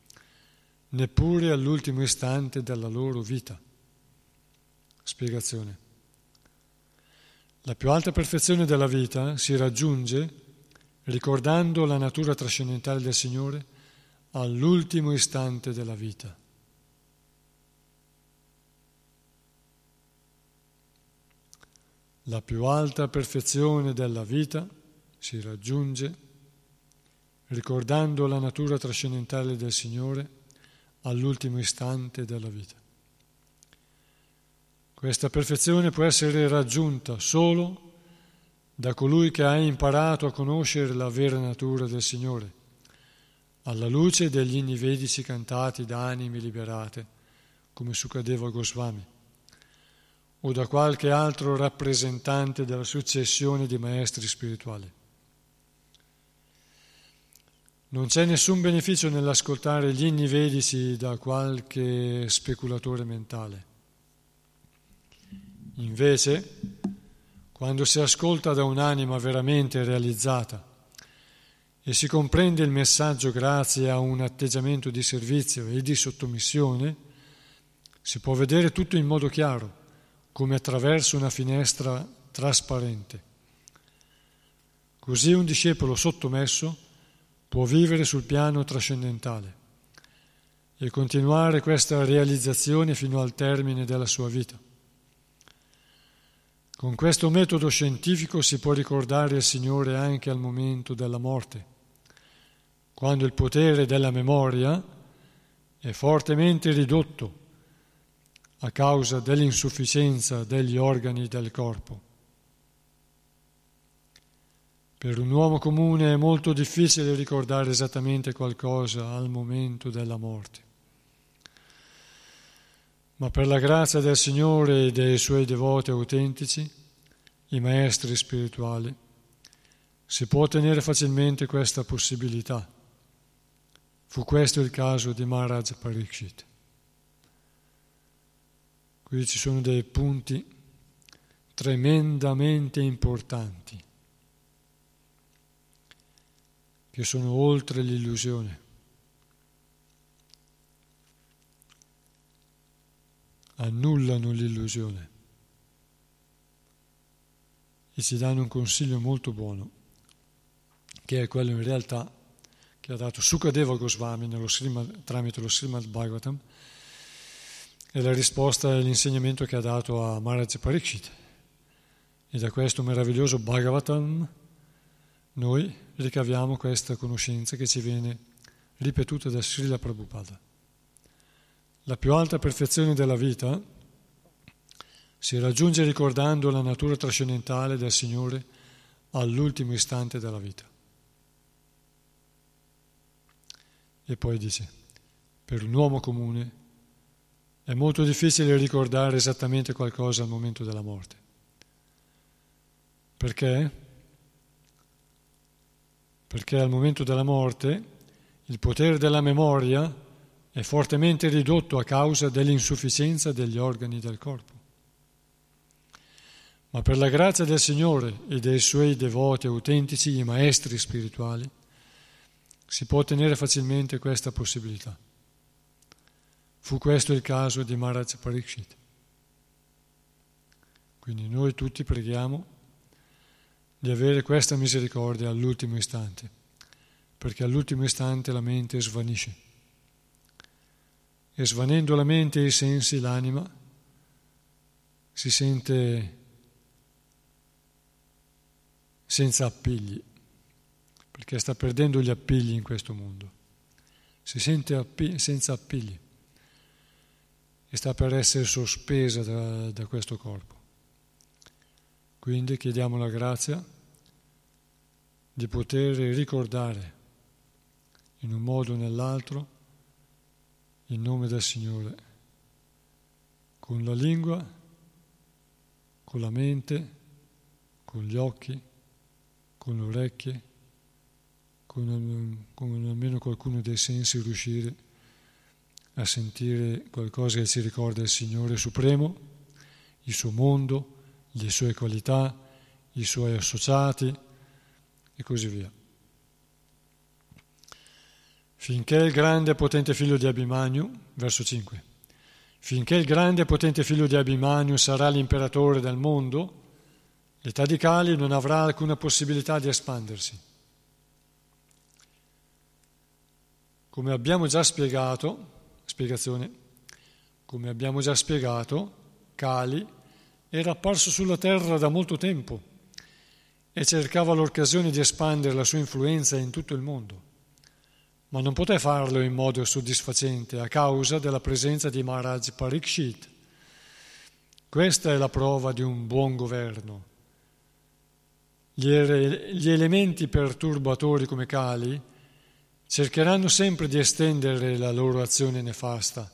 [SPEAKER 1] neppure all'ultimo istante della loro vita. Spiegazione. La più alta perfezione della vita si raggiunge ricordando la natura trascendentale del Signore all'ultimo istante della vita. La più alta perfezione della vita si raggiunge ricordando la natura trascendentale del Signore all'ultimo istante della vita. Questa perfezione può essere raggiunta solo da colui che ha imparato a conoscere la vera natura del Signore, alla luce degli inni vedici cantati da anime liberate, come Sukadeva Goswami, o da qualche altro rappresentante della successione di maestri spirituali. Non c'è nessun beneficio nell'ascoltare gli inni vedici da qualche speculatore mentale. Invece, quando si ascolta da un'anima veramente realizzata e si comprende il messaggio grazie a un atteggiamento di servizio e di sottomissione, si può vedere tutto in modo chiaro, come attraverso una finestra trasparente. Così un discepolo sottomesso può vivere sul piano trascendentale e continuare questa realizzazione fino al termine della sua vita. Con questo metodo scientifico si può ricordare il Signore anche al momento della morte, quando il potere della memoria è fortemente ridotto a causa dell'insufficienza degli organi del corpo. Per un uomo comune è molto difficile ricordare esattamente qualcosa al momento della morte. Ma per la grazia del Signore e dei Suoi devoti autentici, i maestri spirituali, si può ottenere facilmente questa possibilità. Fu questo il caso di Maharaj Parikshit. Qui ci sono dei punti tremendamente importanti, che sono oltre l'illusione. Annullano l'illusione e ci danno un consiglio molto buono, che è quello in realtà che ha dato Sukadeva Goswami nello Srimad, tramite lo Srimad Bhagavatam, è la risposta e l'insegnamento che ha dato a Maharaj Parikshit. E da questo meraviglioso Bhagavatam noi ricaviamo questa conoscenza che ci viene ripetuta da Srila Prabhupada. La più alta perfezione della vita si raggiunge ricordando la natura trascendentale del Signore all'ultimo istante della vita. E poi dice, per un uomo comune è molto difficile ricordare esattamente qualcosa al momento della morte. Perché? Perché al momento della morte il potere della memoria è fortemente ridotto a causa dell'insufficienza degli organi del corpo. Ma per la grazia del Signore e dei Suoi devoti autentici e maestri spirituali si può ottenere facilmente questa possibilità. Fu questo il caso di Maharaj Parikshit. Quindi noi tutti preghiamo di avere questa misericordia all'ultimo istante, perché all'ultimo istante la mente svanisce. E svanendo la mente e i sensi, l'anima si sente senza appigli, perché sta perdendo gli appigli in questo mondo. Si sente appi- senza appigli e sta per essere sospesa da, da questo corpo. Quindi chiediamo la grazia di poter ricordare in un modo o nell'altro il nome del Signore, con la lingua, con la mente, con gli occhi con le orecchie, con, con almeno qualcuno dei sensi riuscire a sentire qualcosa che ci ricorda il Signore Supremo, il suo mondo, le sue qualità, i suoi associati e così via. Finché il grande e potente figlio di Abimanyu, verso 5, finché il grande e potente figlio di Abimanyu sarà l'imperatore del mondo, L'età di Kali non avrà alcuna possibilità di espandersi. Come abbiamo già spiegato, spiegazione, come abbiamo già spiegato, Kali era apparso sulla terra da molto tempo e cercava l'occasione di espandere la sua influenza in tutto il mondo, ma non poté farlo in modo soddisfacente a causa della presenza di Maharaj Parikshit. Questa è la prova di un buon governo gli, elementi perturbatori come Kali cercheranno sempre di estendere la loro azione nefasta,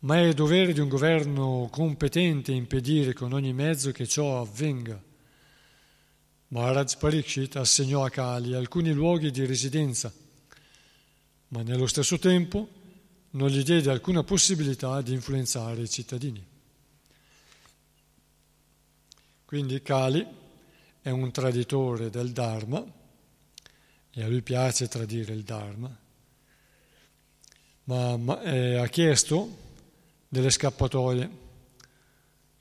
[SPEAKER 1] ma è dovere di un governo competente impedire con ogni mezzo che ciò avvenga. Maharaj Parikshit assegnò a Kali alcuni luoghi di residenza, ma nello stesso tempo non gli diede alcuna possibilità di influenzare i cittadini. Kali Kali è un traditore del Dharma e a lui piace tradire il Dharma, ma, ma eh, ha chiesto delle scappatoie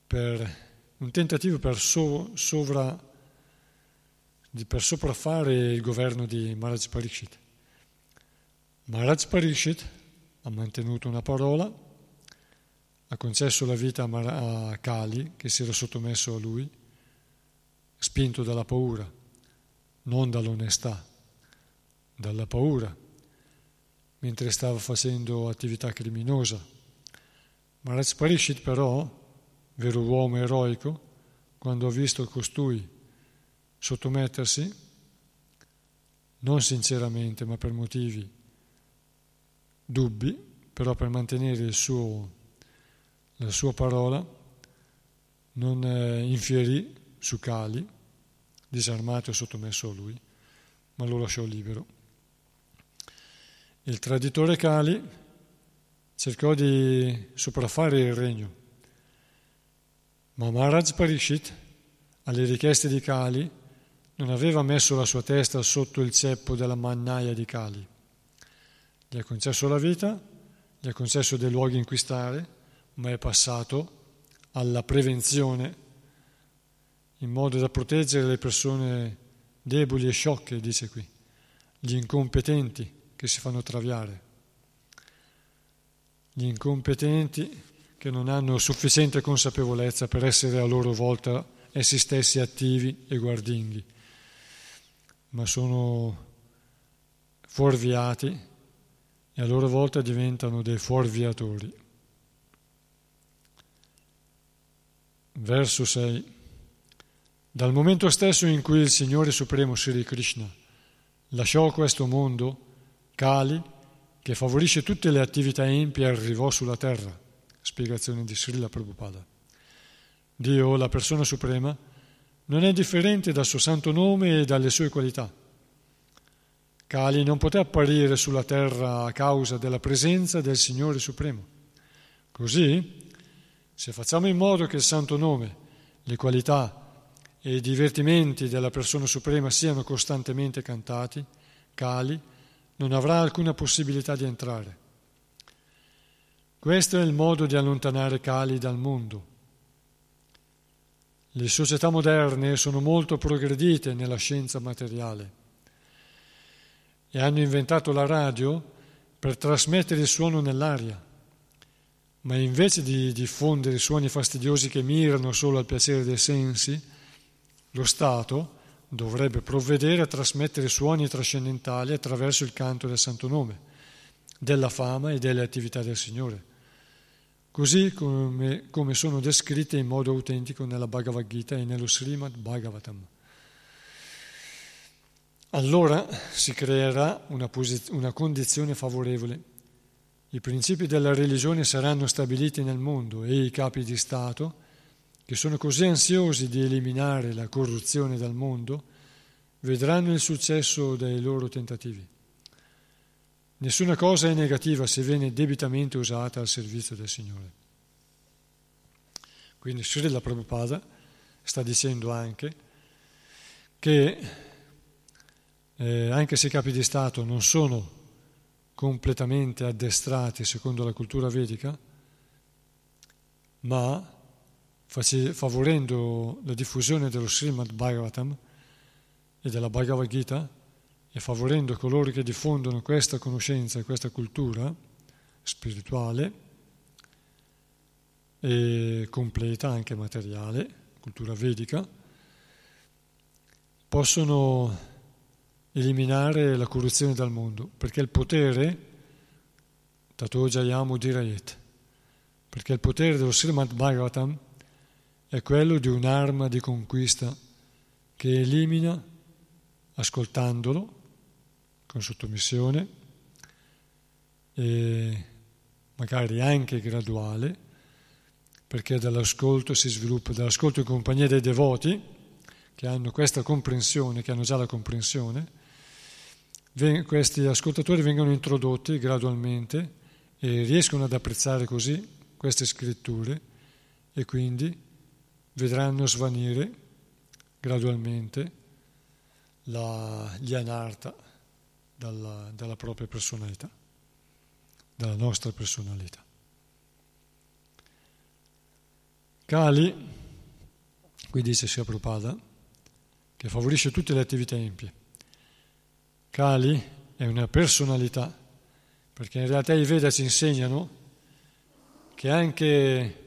[SPEAKER 1] per un tentativo per, so, sovra, per sopraffare il governo di Maharaj Parikshit. Maharaj Parikshit ha mantenuto una parola, ha concesso la vita a Kali, che si era sottomesso a lui, spinto dalla paura, non dall'onestà, dalla paura, mentre stava facendo attività criminosa. Maharaj Parishit però, vero uomo eroico, quando ha visto costui sottomettersi, non sinceramente ma per motivi dubbi, però per mantenere suo, la sua parola, non eh, infierì su Cali, disarmato e sottomesso a lui, ma lo lasciò libero. Il traditore Cali cercò di sopraffare il regno, ma Maharaj Parishit, alle richieste di Cali, non aveva messo la sua testa sotto il ceppo della mannaia di Cali. Gli ha concesso la vita, gli ha concesso dei luoghi in cui stare, ma è passato alla prevenzione in modo da proteggere le persone deboli e sciocche, dice qui, gli incompetenti che si fanno traviare, gli incompetenti che non hanno sufficiente consapevolezza per essere a loro volta essi stessi attivi e guardinghi, ma sono fuorviati e a loro volta diventano dei fuorviatori. Verso 6. Dal momento stesso in cui il Signore Supremo Sri Krishna lasciò questo mondo, Kali, che favorisce tutte le attività empie, arrivò sulla terra. Spiegazione di Srila Prabhupada. Dio, la persona suprema, non è differente dal suo santo nome e dalle sue qualità. Kali non poté apparire sulla terra a causa della presenza del Signore Supremo. Così, se facciamo in modo che il santo nome, le qualità e i divertimenti della persona suprema siano costantemente cantati, Kali non avrà alcuna possibilità di entrare. Questo è il modo di allontanare Kali dal mondo. Le società moderne sono molto progredite nella scienza materiale e hanno inventato la radio per trasmettere il suono nell'aria, ma invece di diffondere suoni fastidiosi che mirano solo al piacere dei sensi, lo Stato dovrebbe provvedere a trasmettere suoni trascendentali attraverso il canto del Santo Nome, della fama e delle attività del Signore, così come, come sono descritte in modo autentico nella Bhagavad Gita e nello Srimad Bhagavatam. Allora si creerà una, posit- una condizione favorevole. I principi della religione saranno stabiliti nel mondo e i capi di Stato che sono così ansiosi di eliminare la corruzione dal mondo, vedranno il successo dei loro tentativi. Nessuna cosa è negativa se viene debitamente usata al servizio del Signore. Quindi Srila Prabhupada sta dicendo anche che eh, anche se i capi di Stato non sono completamente addestrati secondo la cultura vedica, ma favorendo la diffusione dello Srimad Bhagavatam e della Bhagavad Gita e favorendo coloro che diffondono questa conoscenza e questa cultura spirituale e completa anche materiale, cultura vedica, possono eliminare la corruzione dal mondo, perché il potere, Tato Jayamu Dirayet, perché il potere dello Srimad Bhagavatam è quello di un'arma di conquista che elimina, ascoltandolo, con sottomissione, e magari anche graduale, perché dall'ascolto si sviluppa, dall'ascolto in compagnia dei devoti, che hanno questa comprensione, che hanno già la comprensione, questi ascoltatori vengono introdotti gradualmente e riescono ad apprezzare così queste scritture e quindi vedranno svanire gradualmente la, gli anarta dalla, dalla propria personalità, dalla nostra personalità. Kali, qui dice Sia Prabhupada, che favorisce tutte le attività empie. Kali è una personalità, perché in realtà i Veda ci insegnano che anche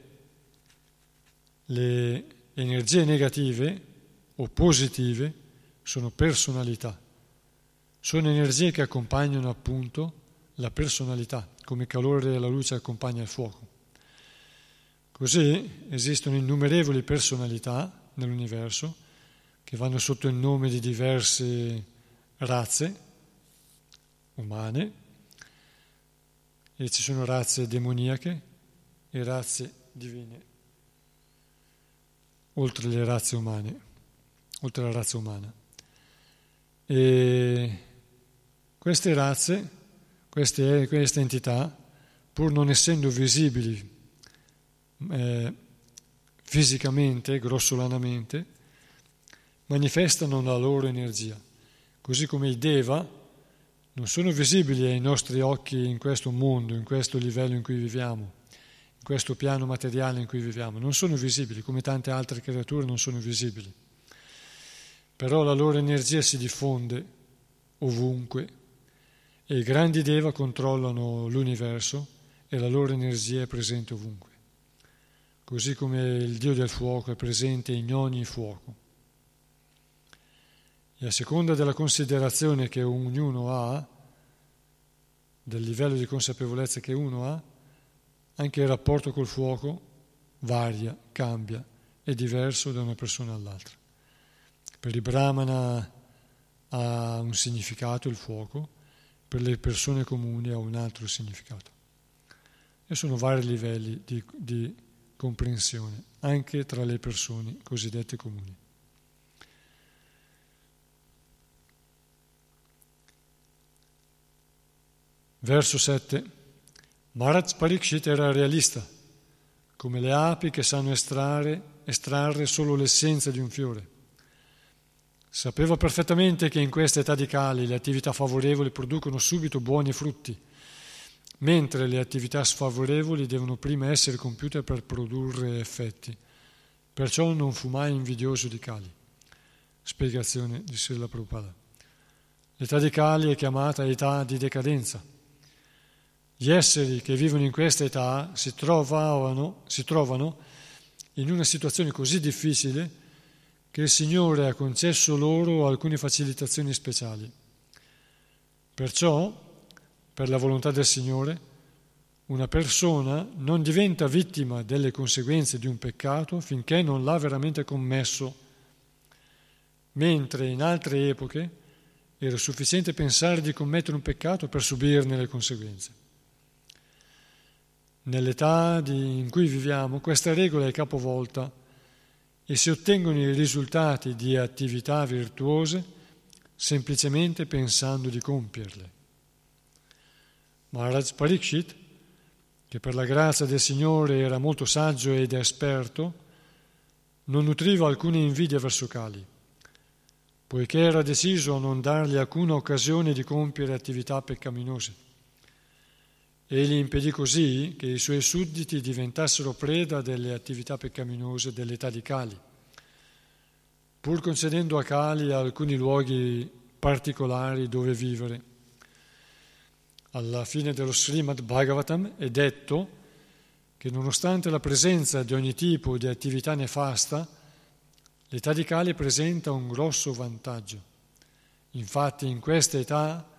[SPEAKER 1] le energie negative o positive sono personalità, sono energie che accompagnano appunto la personalità, come il calore della luce accompagna il fuoco. Così esistono innumerevoli personalità nell'universo che vanno sotto il nome di diverse razze umane e ci sono razze demoniache e razze divine oltre le razze umane, oltre la razza umana. E queste razze, queste, queste entità, pur non essendo visibili eh, fisicamente, grossolanamente, manifestano la loro energia, così come i Deva non sono visibili ai nostri occhi in questo mondo, in questo livello in cui viviamo, questo piano materiale in cui viviamo, non sono visibili, come tante altre creature non sono visibili, però la loro energia si diffonde ovunque e i grandi Deva controllano l'universo e la loro energia è presente ovunque, così come il Dio del fuoco è presente in ogni fuoco. E a seconda della considerazione che ognuno ha, del livello di consapevolezza che uno ha, anche il rapporto col fuoco varia, cambia, è diverso da una persona all'altra. Per il Brahmana ha un significato il fuoco, per le persone comuni ha un altro significato. E sono vari livelli di, di comprensione, anche tra le persone cosiddette comuni. Verso 7. Maharaj Parikshit era realista, come le api che sanno estrarre, estrarre solo l'essenza di un fiore. Sapeva perfettamente che in questa età di cali le attività favorevoli producono subito buoni frutti, mentre le attività sfavorevoli devono prima essere compiute per produrre effetti. Perciò non fu mai invidioso di Kali. Spiegazione di Srila Prabhupada. L'età di Kali è chiamata età di decadenza gli esseri che vivono in questa età si trovano, si trovano in una situazione così difficile che il Signore ha concesso loro alcune facilitazioni speciali. Perciò, per la volontà del Signore, una persona non diventa vittima delle conseguenze di un peccato finché non l'ha veramente commesso, mentre in altre epoche era sufficiente pensare di commettere un peccato per subirne le conseguenze. Nell'età di, in cui viviamo questa regola è capovolta e si ottengono i risultati di attività virtuose semplicemente pensando di compierle. Maharaj Parikshit, che per la grazia del Signore era molto saggio ed esperto, non nutriva alcuna invidia verso Kali, poiché era deciso a non dargli alcuna occasione di compiere attività peccaminose. Egli impedì così che i suoi sudditi diventassero preda delle attività peccaminose dell'età di Kali, pur concedendo a Kali alcuni luoghi particolari dove vivere. Alla fine dello Srimad Bhagavatam è detto che nonostante la presenza di ogni tipo di attività nefasta, l'età di Kali presenta un grosso vantaggio. Infatti in questa età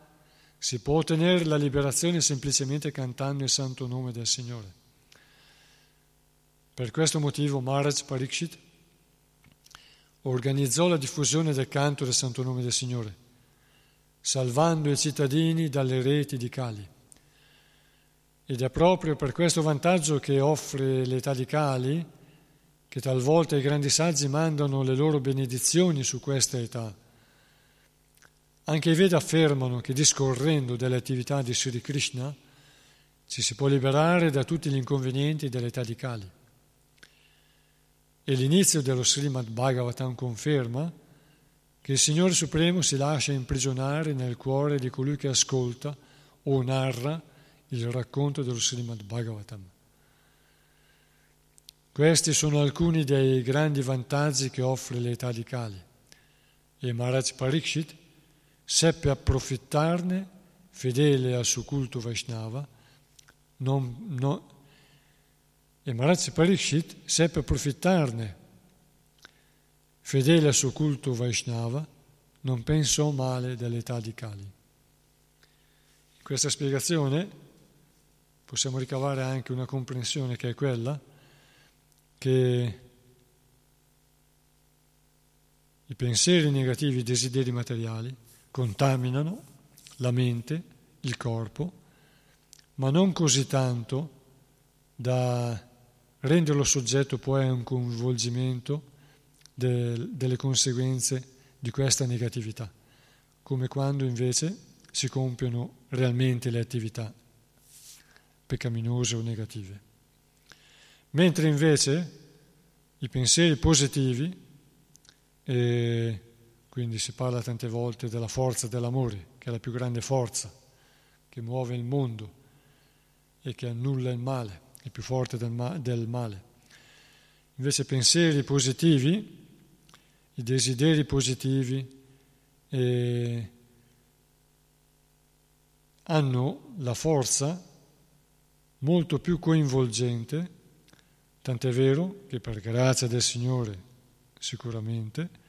[SPEAKER 1] si può ottenere la liberazione semplicemente cantando il santo nome del Signore. Per questo motivo Maharaj Parikshit organizzò la diffusione del canto del santo nome del Signore, salvando i cittadini dalle reti di Kali. Ed è proprio per questo vantaggio che offre l'età di Kali che talvolta i grandi saggi mandano le loro benedizioni su questa età anche i Veda affermano che discorrendo delle attività di Sri Krishna ci si può liberare da tutti gli inconvenienti dell'età di Kali. E l'inizio dello Srimad Bhagavatam conferma che il Signore Supremo si lascia imprigionare nel cuore di colui che ascolta o narra il racconto dello Srimad Bhagavatam. Questi sono alcuni dei grandi vantaggi che offre l'età di Kali. E Maharaj Parikshit seppe approfittarne, fedele al suo culto Vaishnava, non, non, e Maharaj Parikshit seppe approfittarne, fedele al suo culto Vaishnava, non pensò male dell'età di Kali. In questa spiegazione possiamo ricavare anche una comprensione che è quella che i pensieri negativi, i desideri materiali, contaminano la mente, il corpo, ma non così tanto da renderlo soggetto poi a un coinvolgimento del, delle conseguenze di questa negatività, come quando invece si compiono realmente le attività peccaminose o negative. Mentre invece i pensieri positivi eh, quindi si parla tante volte della forza dell'amore, che è la più grande forza che muove il mondo e che annulla il male. è più forte del, ma- del male. Invece pensieri positivi, i desideri positivi eh, hanno la forza molto più coinvolgente, tant'è vero che per grazia del Signore sicuramente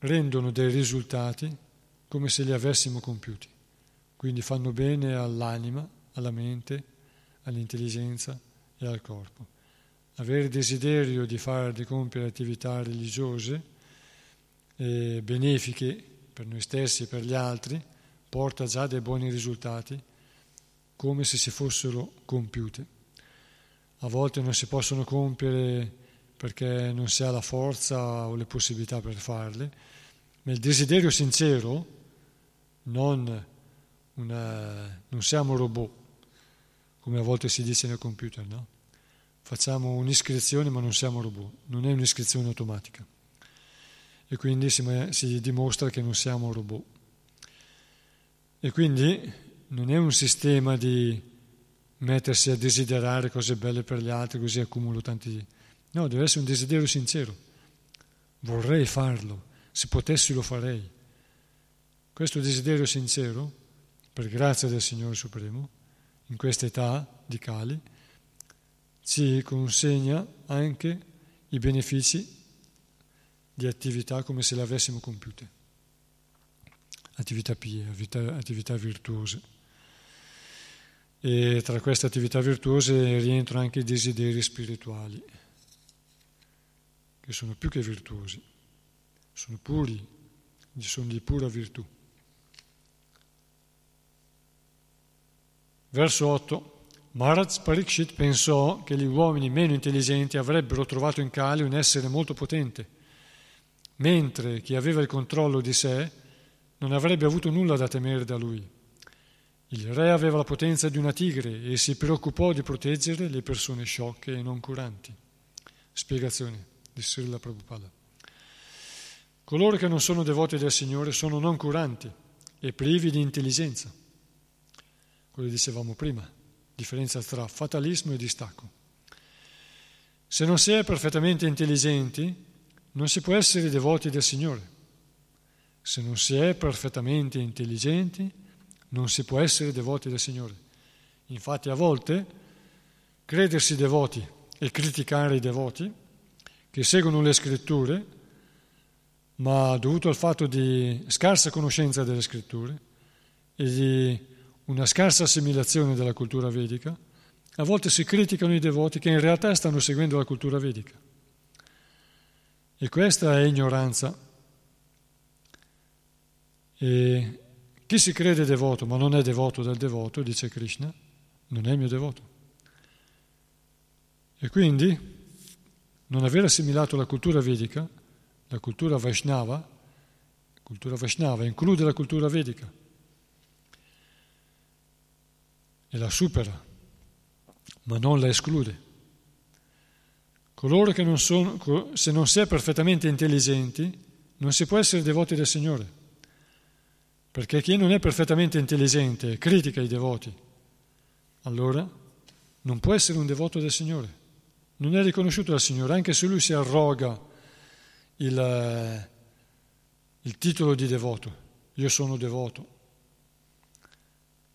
[SPEAKER 1] rendono dei risultati come se li avessimo compiuti. Quindi fanno bene all'anima, alla mente, all'intelligenza e al corpo. Avere desiderio di fare, di compiere attività religiose eh, benefiche per noi stessi e per gli altri porta già dei buoni risultati come se si fossero compiute. A volte non si possono compiere perché non si ha la forza o le possibilità per farle, ma il desiderio sincero, non, una, non siamo robot, come a volte si dice nel computer, no? Facciamo un'iscrizione ma non siamo robot, non è un'iscrizione automatica. E quindi si, si dimostra che non siamo robot. E quindi non è un sistema di mettersi a desiderare cose belle per gli altri, così accumulo tanti No, deve essere un desiderio sincero. Vorrei farlo, se potessi lo farei. Questo desiderio sincero, per grazia del Signore Supremo, in questa età di Cali, ci consegna anche i benefici di attività come se le avessimo compiute, attività pie, attività virtuose. E tra queste attività virtuose rientrano anche i desideri spirituali che sono più che virtuosi, sono puri, sono di pura virtù. Verso 8. Maharaj Parikshit pensò che gli uomini meno intelligenti avrebbero trovato in Kali un essere molto potente, mentre chi aveva il controllo di sé non avrebbe avuto nulla da temere da lui. Il re aveva la potenza di una tigre e si preoccupò di proteggere le persone sciocche e non curanti. Spiegazione di Srila Prabhupada. Coloro che non sono devoti del Signore sono non curanti e privi di intelligenza. Quello che dicevamo prima, differenza tra fatalismo e distacco. Se non si è perfettamente intelligenti, non si può essere devoti del Signore. Se non si è perfettamente intelligenti, non si può essere devoti del Signore. Infatti a volte credersi devoti e criticare i devoti che seguono le scritture, ma dovuto al fatto di scarsa conoscenza delle scritture e di una scarsa assimilazione della cultura vedica, a volte si criticano i devoti che in realtà stanno seguendo la cultura vedica. E questa è ignoranza. E chi si crede devoto ma non è devoto del devoto, dice Krishna, non è mio devoto. E quindi non aver assimilato la cultura vedica, la cultura Vaishnava, cultura Vaishnava include la cultura vedica e la supera, ma non la esclude. Coloro che non sono, se non si è perfettamente intelligenti, non si può essere devoti del Signore, perché chi non è perfettamente intelligente critica i devoti, allora non può essere un devoto del Signore non è riconosciuto dal Signore, anche se lui si arroga il, eh, il titolo di devoto. Io sono devoto.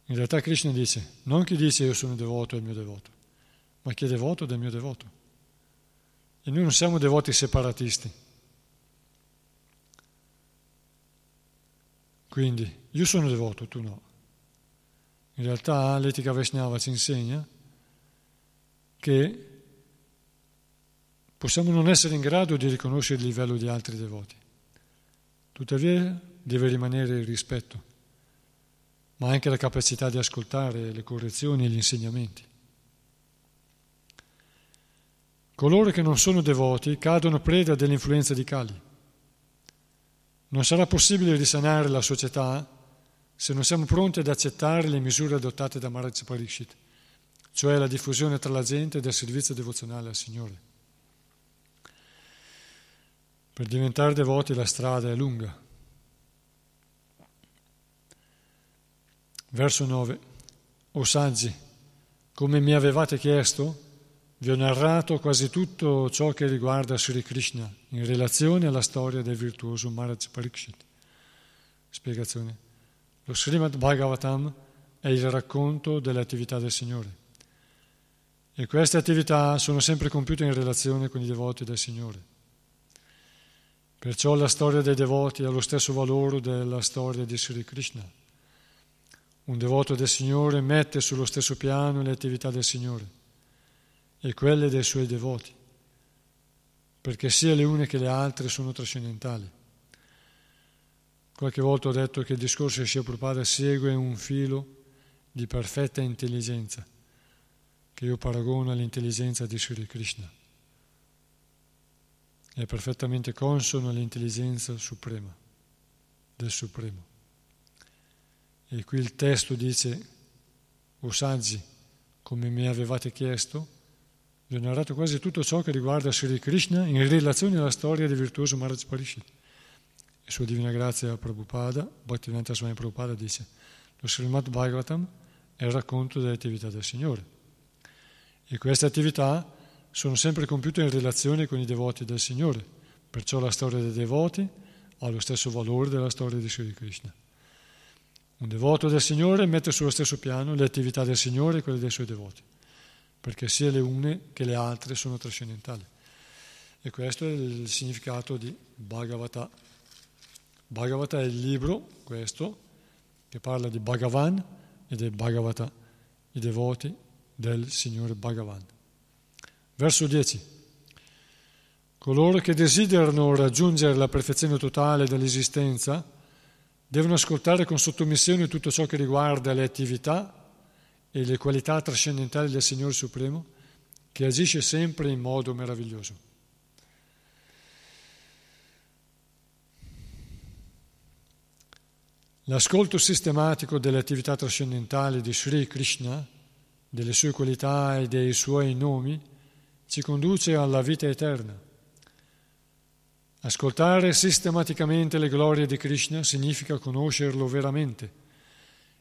[SPEAKER 1] In realtà Krishna dice, non chi dice io sono devoto è il mio devoto, ma chi è devoto del mio devoto. E noi non siamo devoti separatisti. Quindi io sono devoto, tu no. In realtà l'etica Vaishnava ci insegna che possiamo non essere in grado di riconoscere il livello di altri devoti. Tuttavia deve rimanere il rispetto, ma anche la capacità di ascoltare le correzioni e gli insegnamenti. Coloro che non sono devoti cadono preda dell'influenza di Kali. Non sarà possibile risanare la società se non siamo pronti ad accettare le misure adottate da Maharaj Parikshit, cioè la diffusione tra la gente del servizio devozionale al Signore. Per diventare devoti la strada è lunga. Verso 9. O saggi, come mi avevate chiesto, vi ho narrato quasi tutto ciò che riguarda Sri Krishna in relazione alla storia del virtuoso Maharaj Parikshit. Spiegazione. Lo Srimad Bhagavatam è il racconto delle attività del Signore. E queste attività sono sempre compiute in relazione con i devoti del Signore. Perciò la storia dei devoti ha lo stesso valore della storia di Sri Krishna. Un devoto del Signore mette sullo stesso piano le attività del Signore e quelle dei suoi devoti, perché sia le une che le altre sono trascendentali. Qualche volta ho detto che il discorso di Prabhupada segue un filo di perfetta intelligenza, che io paragono all'intelligenza di Sri Krishna. È perfettamente consono all'intelligenza suprema, del Supremo. E qui il testo dice, o saggi, come mi avevate chiesto, vi ho narrato quasi tutto ciò che riguarda Sri Krishna in relazione alla storia del virtuoso Maharaj Parishit. E Sua Divina Grazia Prabhupada, Bhaktivedanta Swami Prabhupada dice, lo Srimad Bhagavatam è il racconto delle attività del Signore. E queste attività sono sempre compiute in relazione con i devoti del Signore, perciò la storia dei devoti ha lo stesso valore della storia di Sri Krishna. Un devoto del Signore mette sullo stesso piano le attività del Signore e quelle dei suoi devoti, perché sia le une che le altre sono trascendentali. E questo è il significato di Bhagavata Bhagavata è il libro, questo, che parla di Bhagavan e del Bhagavata, i devoti del Signore Bhagavan. Verso 10. Coloro che desiderano raggiungere la perfezione totale dell'esistenza devono ascoltare con sottomissione tutto ciò che riguarda le attività e le qualità trascendentali del Signore Supremo, che agisce sempre in modo meraviglioso. L'ascolto sistematico delle attività trascendentali di Sri Krishna, delle sue qualità e dei suoi nomi, ci conduce alla vita eterna. Ascoltare sistematicamente le glorie di Krishna significa conoscerlo veramente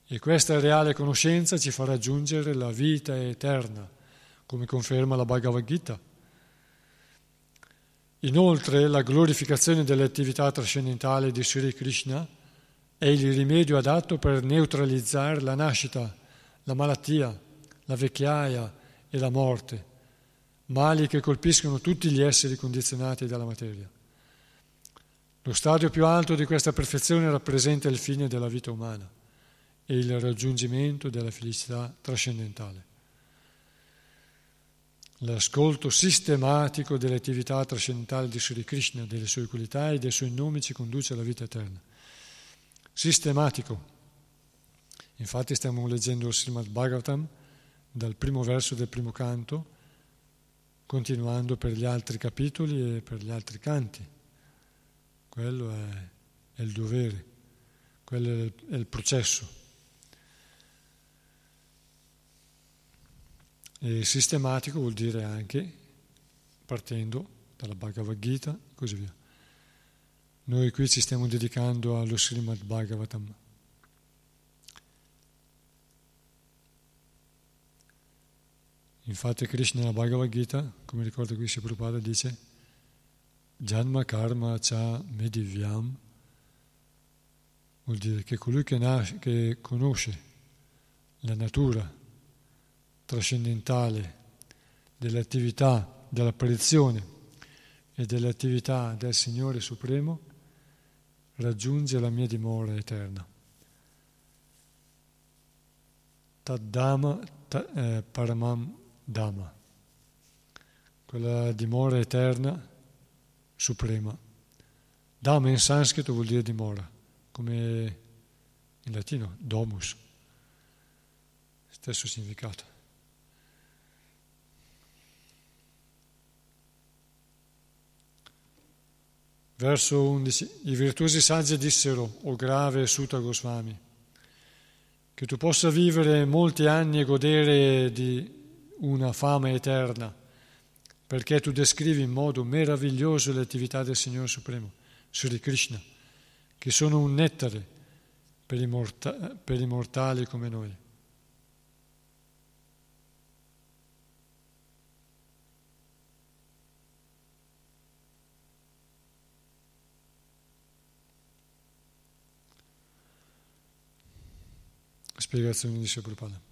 [SPEAKER 1] e questa reale conoscenza ci fa raggiungere la vita eterna, come conferma la Bhagavad Gita. Inoltre, la glorificazione delle attività trascendentali di Sri Krishna è il rimedio adatto per neutralizzare la nascita, la malattia, la vecchiaia e la morte, mali che colpiscono tutti gli esseri condizionati dalla materia. Lo stadio più alto di questa perfezione rappresenta il fine della vita umana e il raggiungimento della felicità trascendentale. L'ascolto sistematico delle attività trascendentali di Sri Krishna, delle sue qualità e dei suoi nomi ci conduce alla vita eterna sistematico. Infatti stiamo leggendo il Srimad Bhagavatam dal primo verso del primo canto, continuando per gli altri capitoli e per gli altri canti. Quello è, è il dovere, quello è il, è il processo. E sistematico vuol dire anche partendo dalla Bhagavad Gita e così via. Noi qui ci stiamo dedicando allo Srimad Bhagavatam. Infatti Krishna nella Bhagavad Gita, come ricorda qui Prabhupada, dice Janma karma cha medivyam vuol dire che colui che, nasce, che conosce la natura trascendentale delle attività dell'apparizione e delle attività del Signore Supremo raggiunge la mia dimora eterna. Taddama ta, eh, Paramam Dhamma, quella dimora eterna, suprema. Dhamma in sanscrito vuol dire dimora, come in latino, domus, stesso significato. Verso 11. I virtuosi saggi dissero, o grave Sutta Goswami, che tu possa vivere molti anni e godere di una fama eterna, perché tu descrivi in modo meraviglioso le attività del Signore Supremo, Sri Krishna, che sono un nettare per i, morta- per i mortali come noi. Spiegazione di Prabhupada.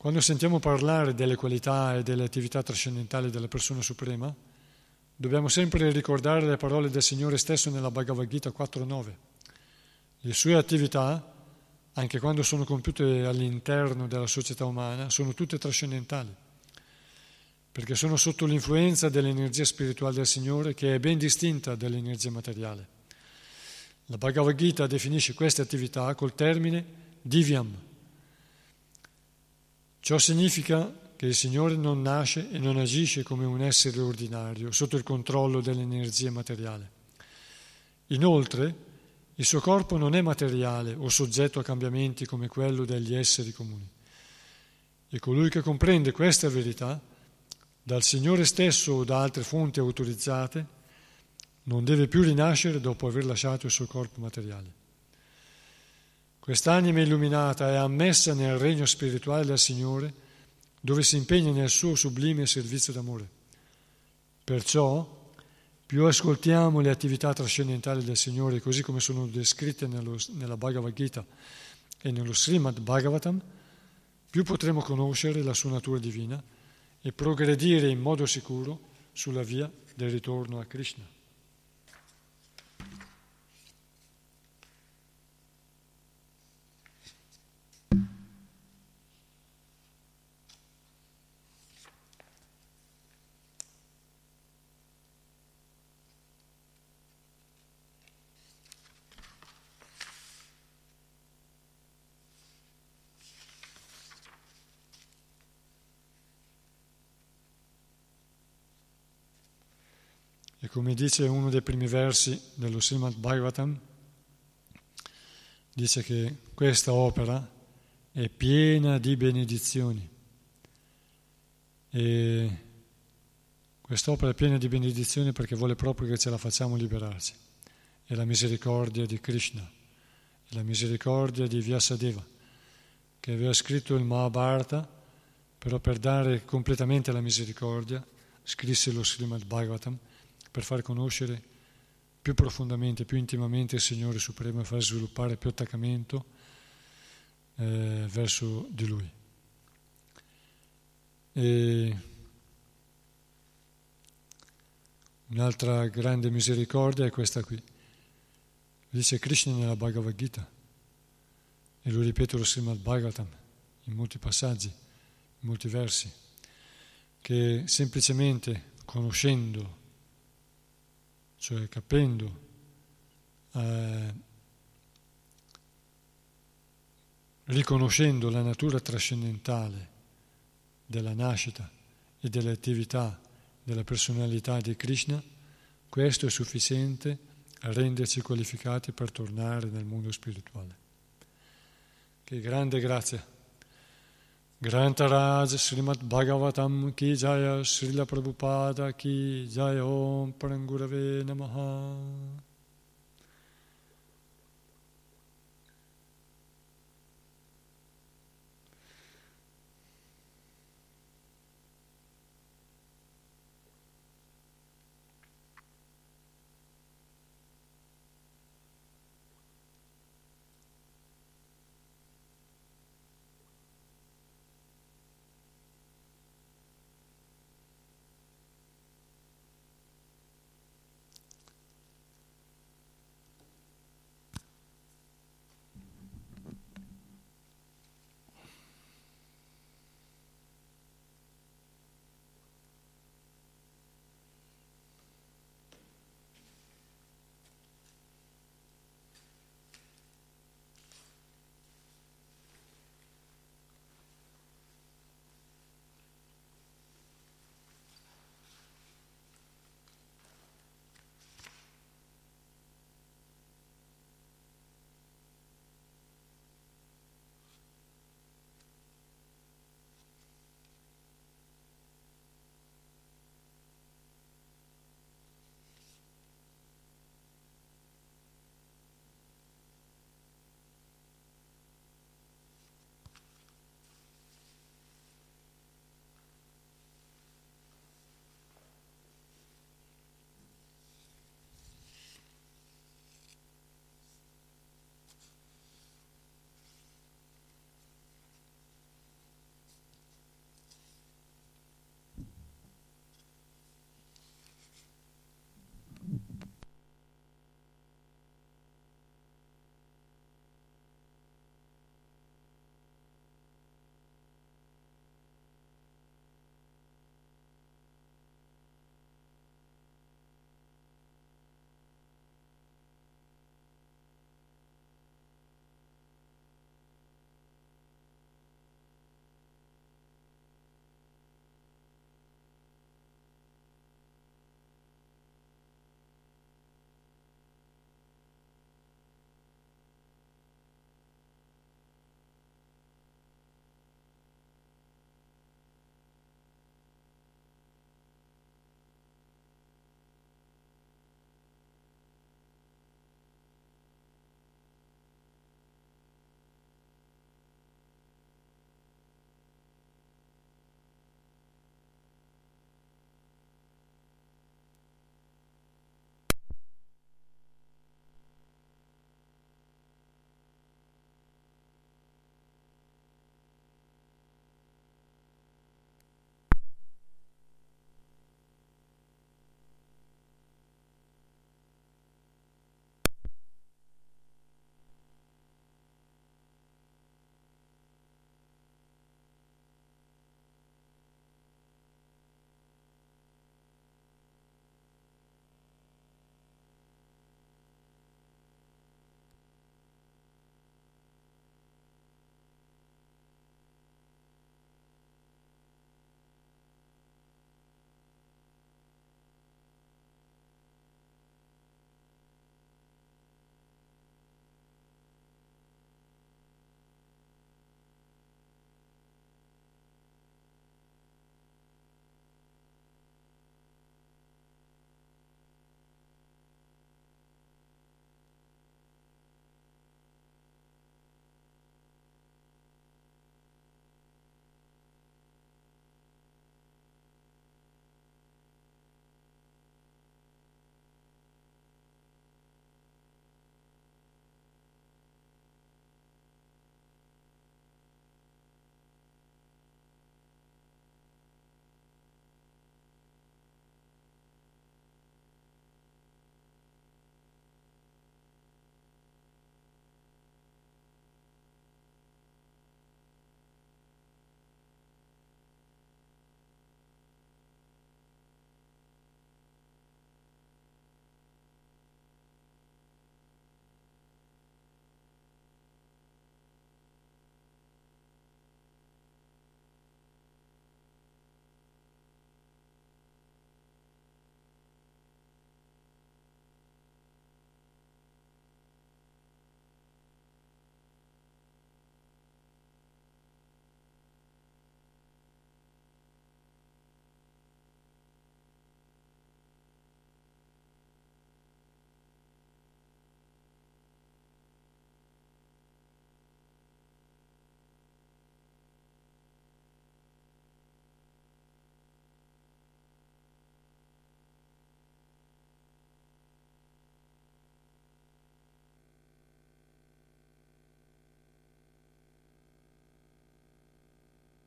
[SPEAKER 1] Quando sentiamo parlare delle qualità e delle attività trascendentali della persona suprema, dobbiamo sempre ricordare le parole del Signore stesso nella Bhagavad Gita 4.9. Le sue attività, anche quando sono compiute all'interno della società umana, sono tutte trascendentali, perché sono sotto l'influenza dell'energia spirituale del Signore che è ben distinta dall'energia materiale. La Bhagavad Gita definisce queste attività col termine divyam. Ciò significa che il Signore non nasce e non agisce come un essere ordinario sotto il controllo dell'energia materiale. Inoltre, il suo corpo non è materiale o soggetto a cambiamenti come quello degli esseri comuni. E colui che comprende questa verità, dal Signore stesso o da altre fonti autorizzate, non deve più rinascere dopo aver lasciato il suo corpo materiale. Quest'anima illuminata è ammessa nel regno spirituale del Signore dove si impegna nel suo sublime servizio d'amore. Perciò, più ascoltiamo le attività trascendentali del Signore così come sono descritte nello, nella Bhagavad Gita e nello Srimad Bhagavatam, più potremo conoscere la sua natura divina e progredire in modo sicuro sulla via del ritorno a Krishna. Come dice uno dei primi versi dello Srimad Bhagavatam, dice che questa opera è piena di benedizioni. E quest'opera è piena di benedizioni perché vuole proprio che ce la facciamo liberarci. È la misericordia di Krishna, è la misericordia di Vyasadeva, che aveva scritto il Mahabharata, però per dare completamente la misericordia scrisse lo Srimad Bhagavatam per far conoscere più profondamente, più intimamente il Signore Supremo e far sviluppare più attaccamento eh, verso di Lui. E un'altra grande misericordia è questa qui. Dice Krishna nella Bhagavad Gita e lo ripeto lo Srimad Bhagavatam in molti passaggi, in molti versi, che semplicemente conoscendo cioè capendo, eh, riconoscendo la natura trascendentale della nascita e delle attività della personalità di Krishna, questo è sufficiente a renderci qualificati per tornare nel mondo spirituale. Che grande grazia! ग्रंथराज श्रीमद् भागवतम की जय श्रील प्रभुपाद की जय। ओम परम नमः।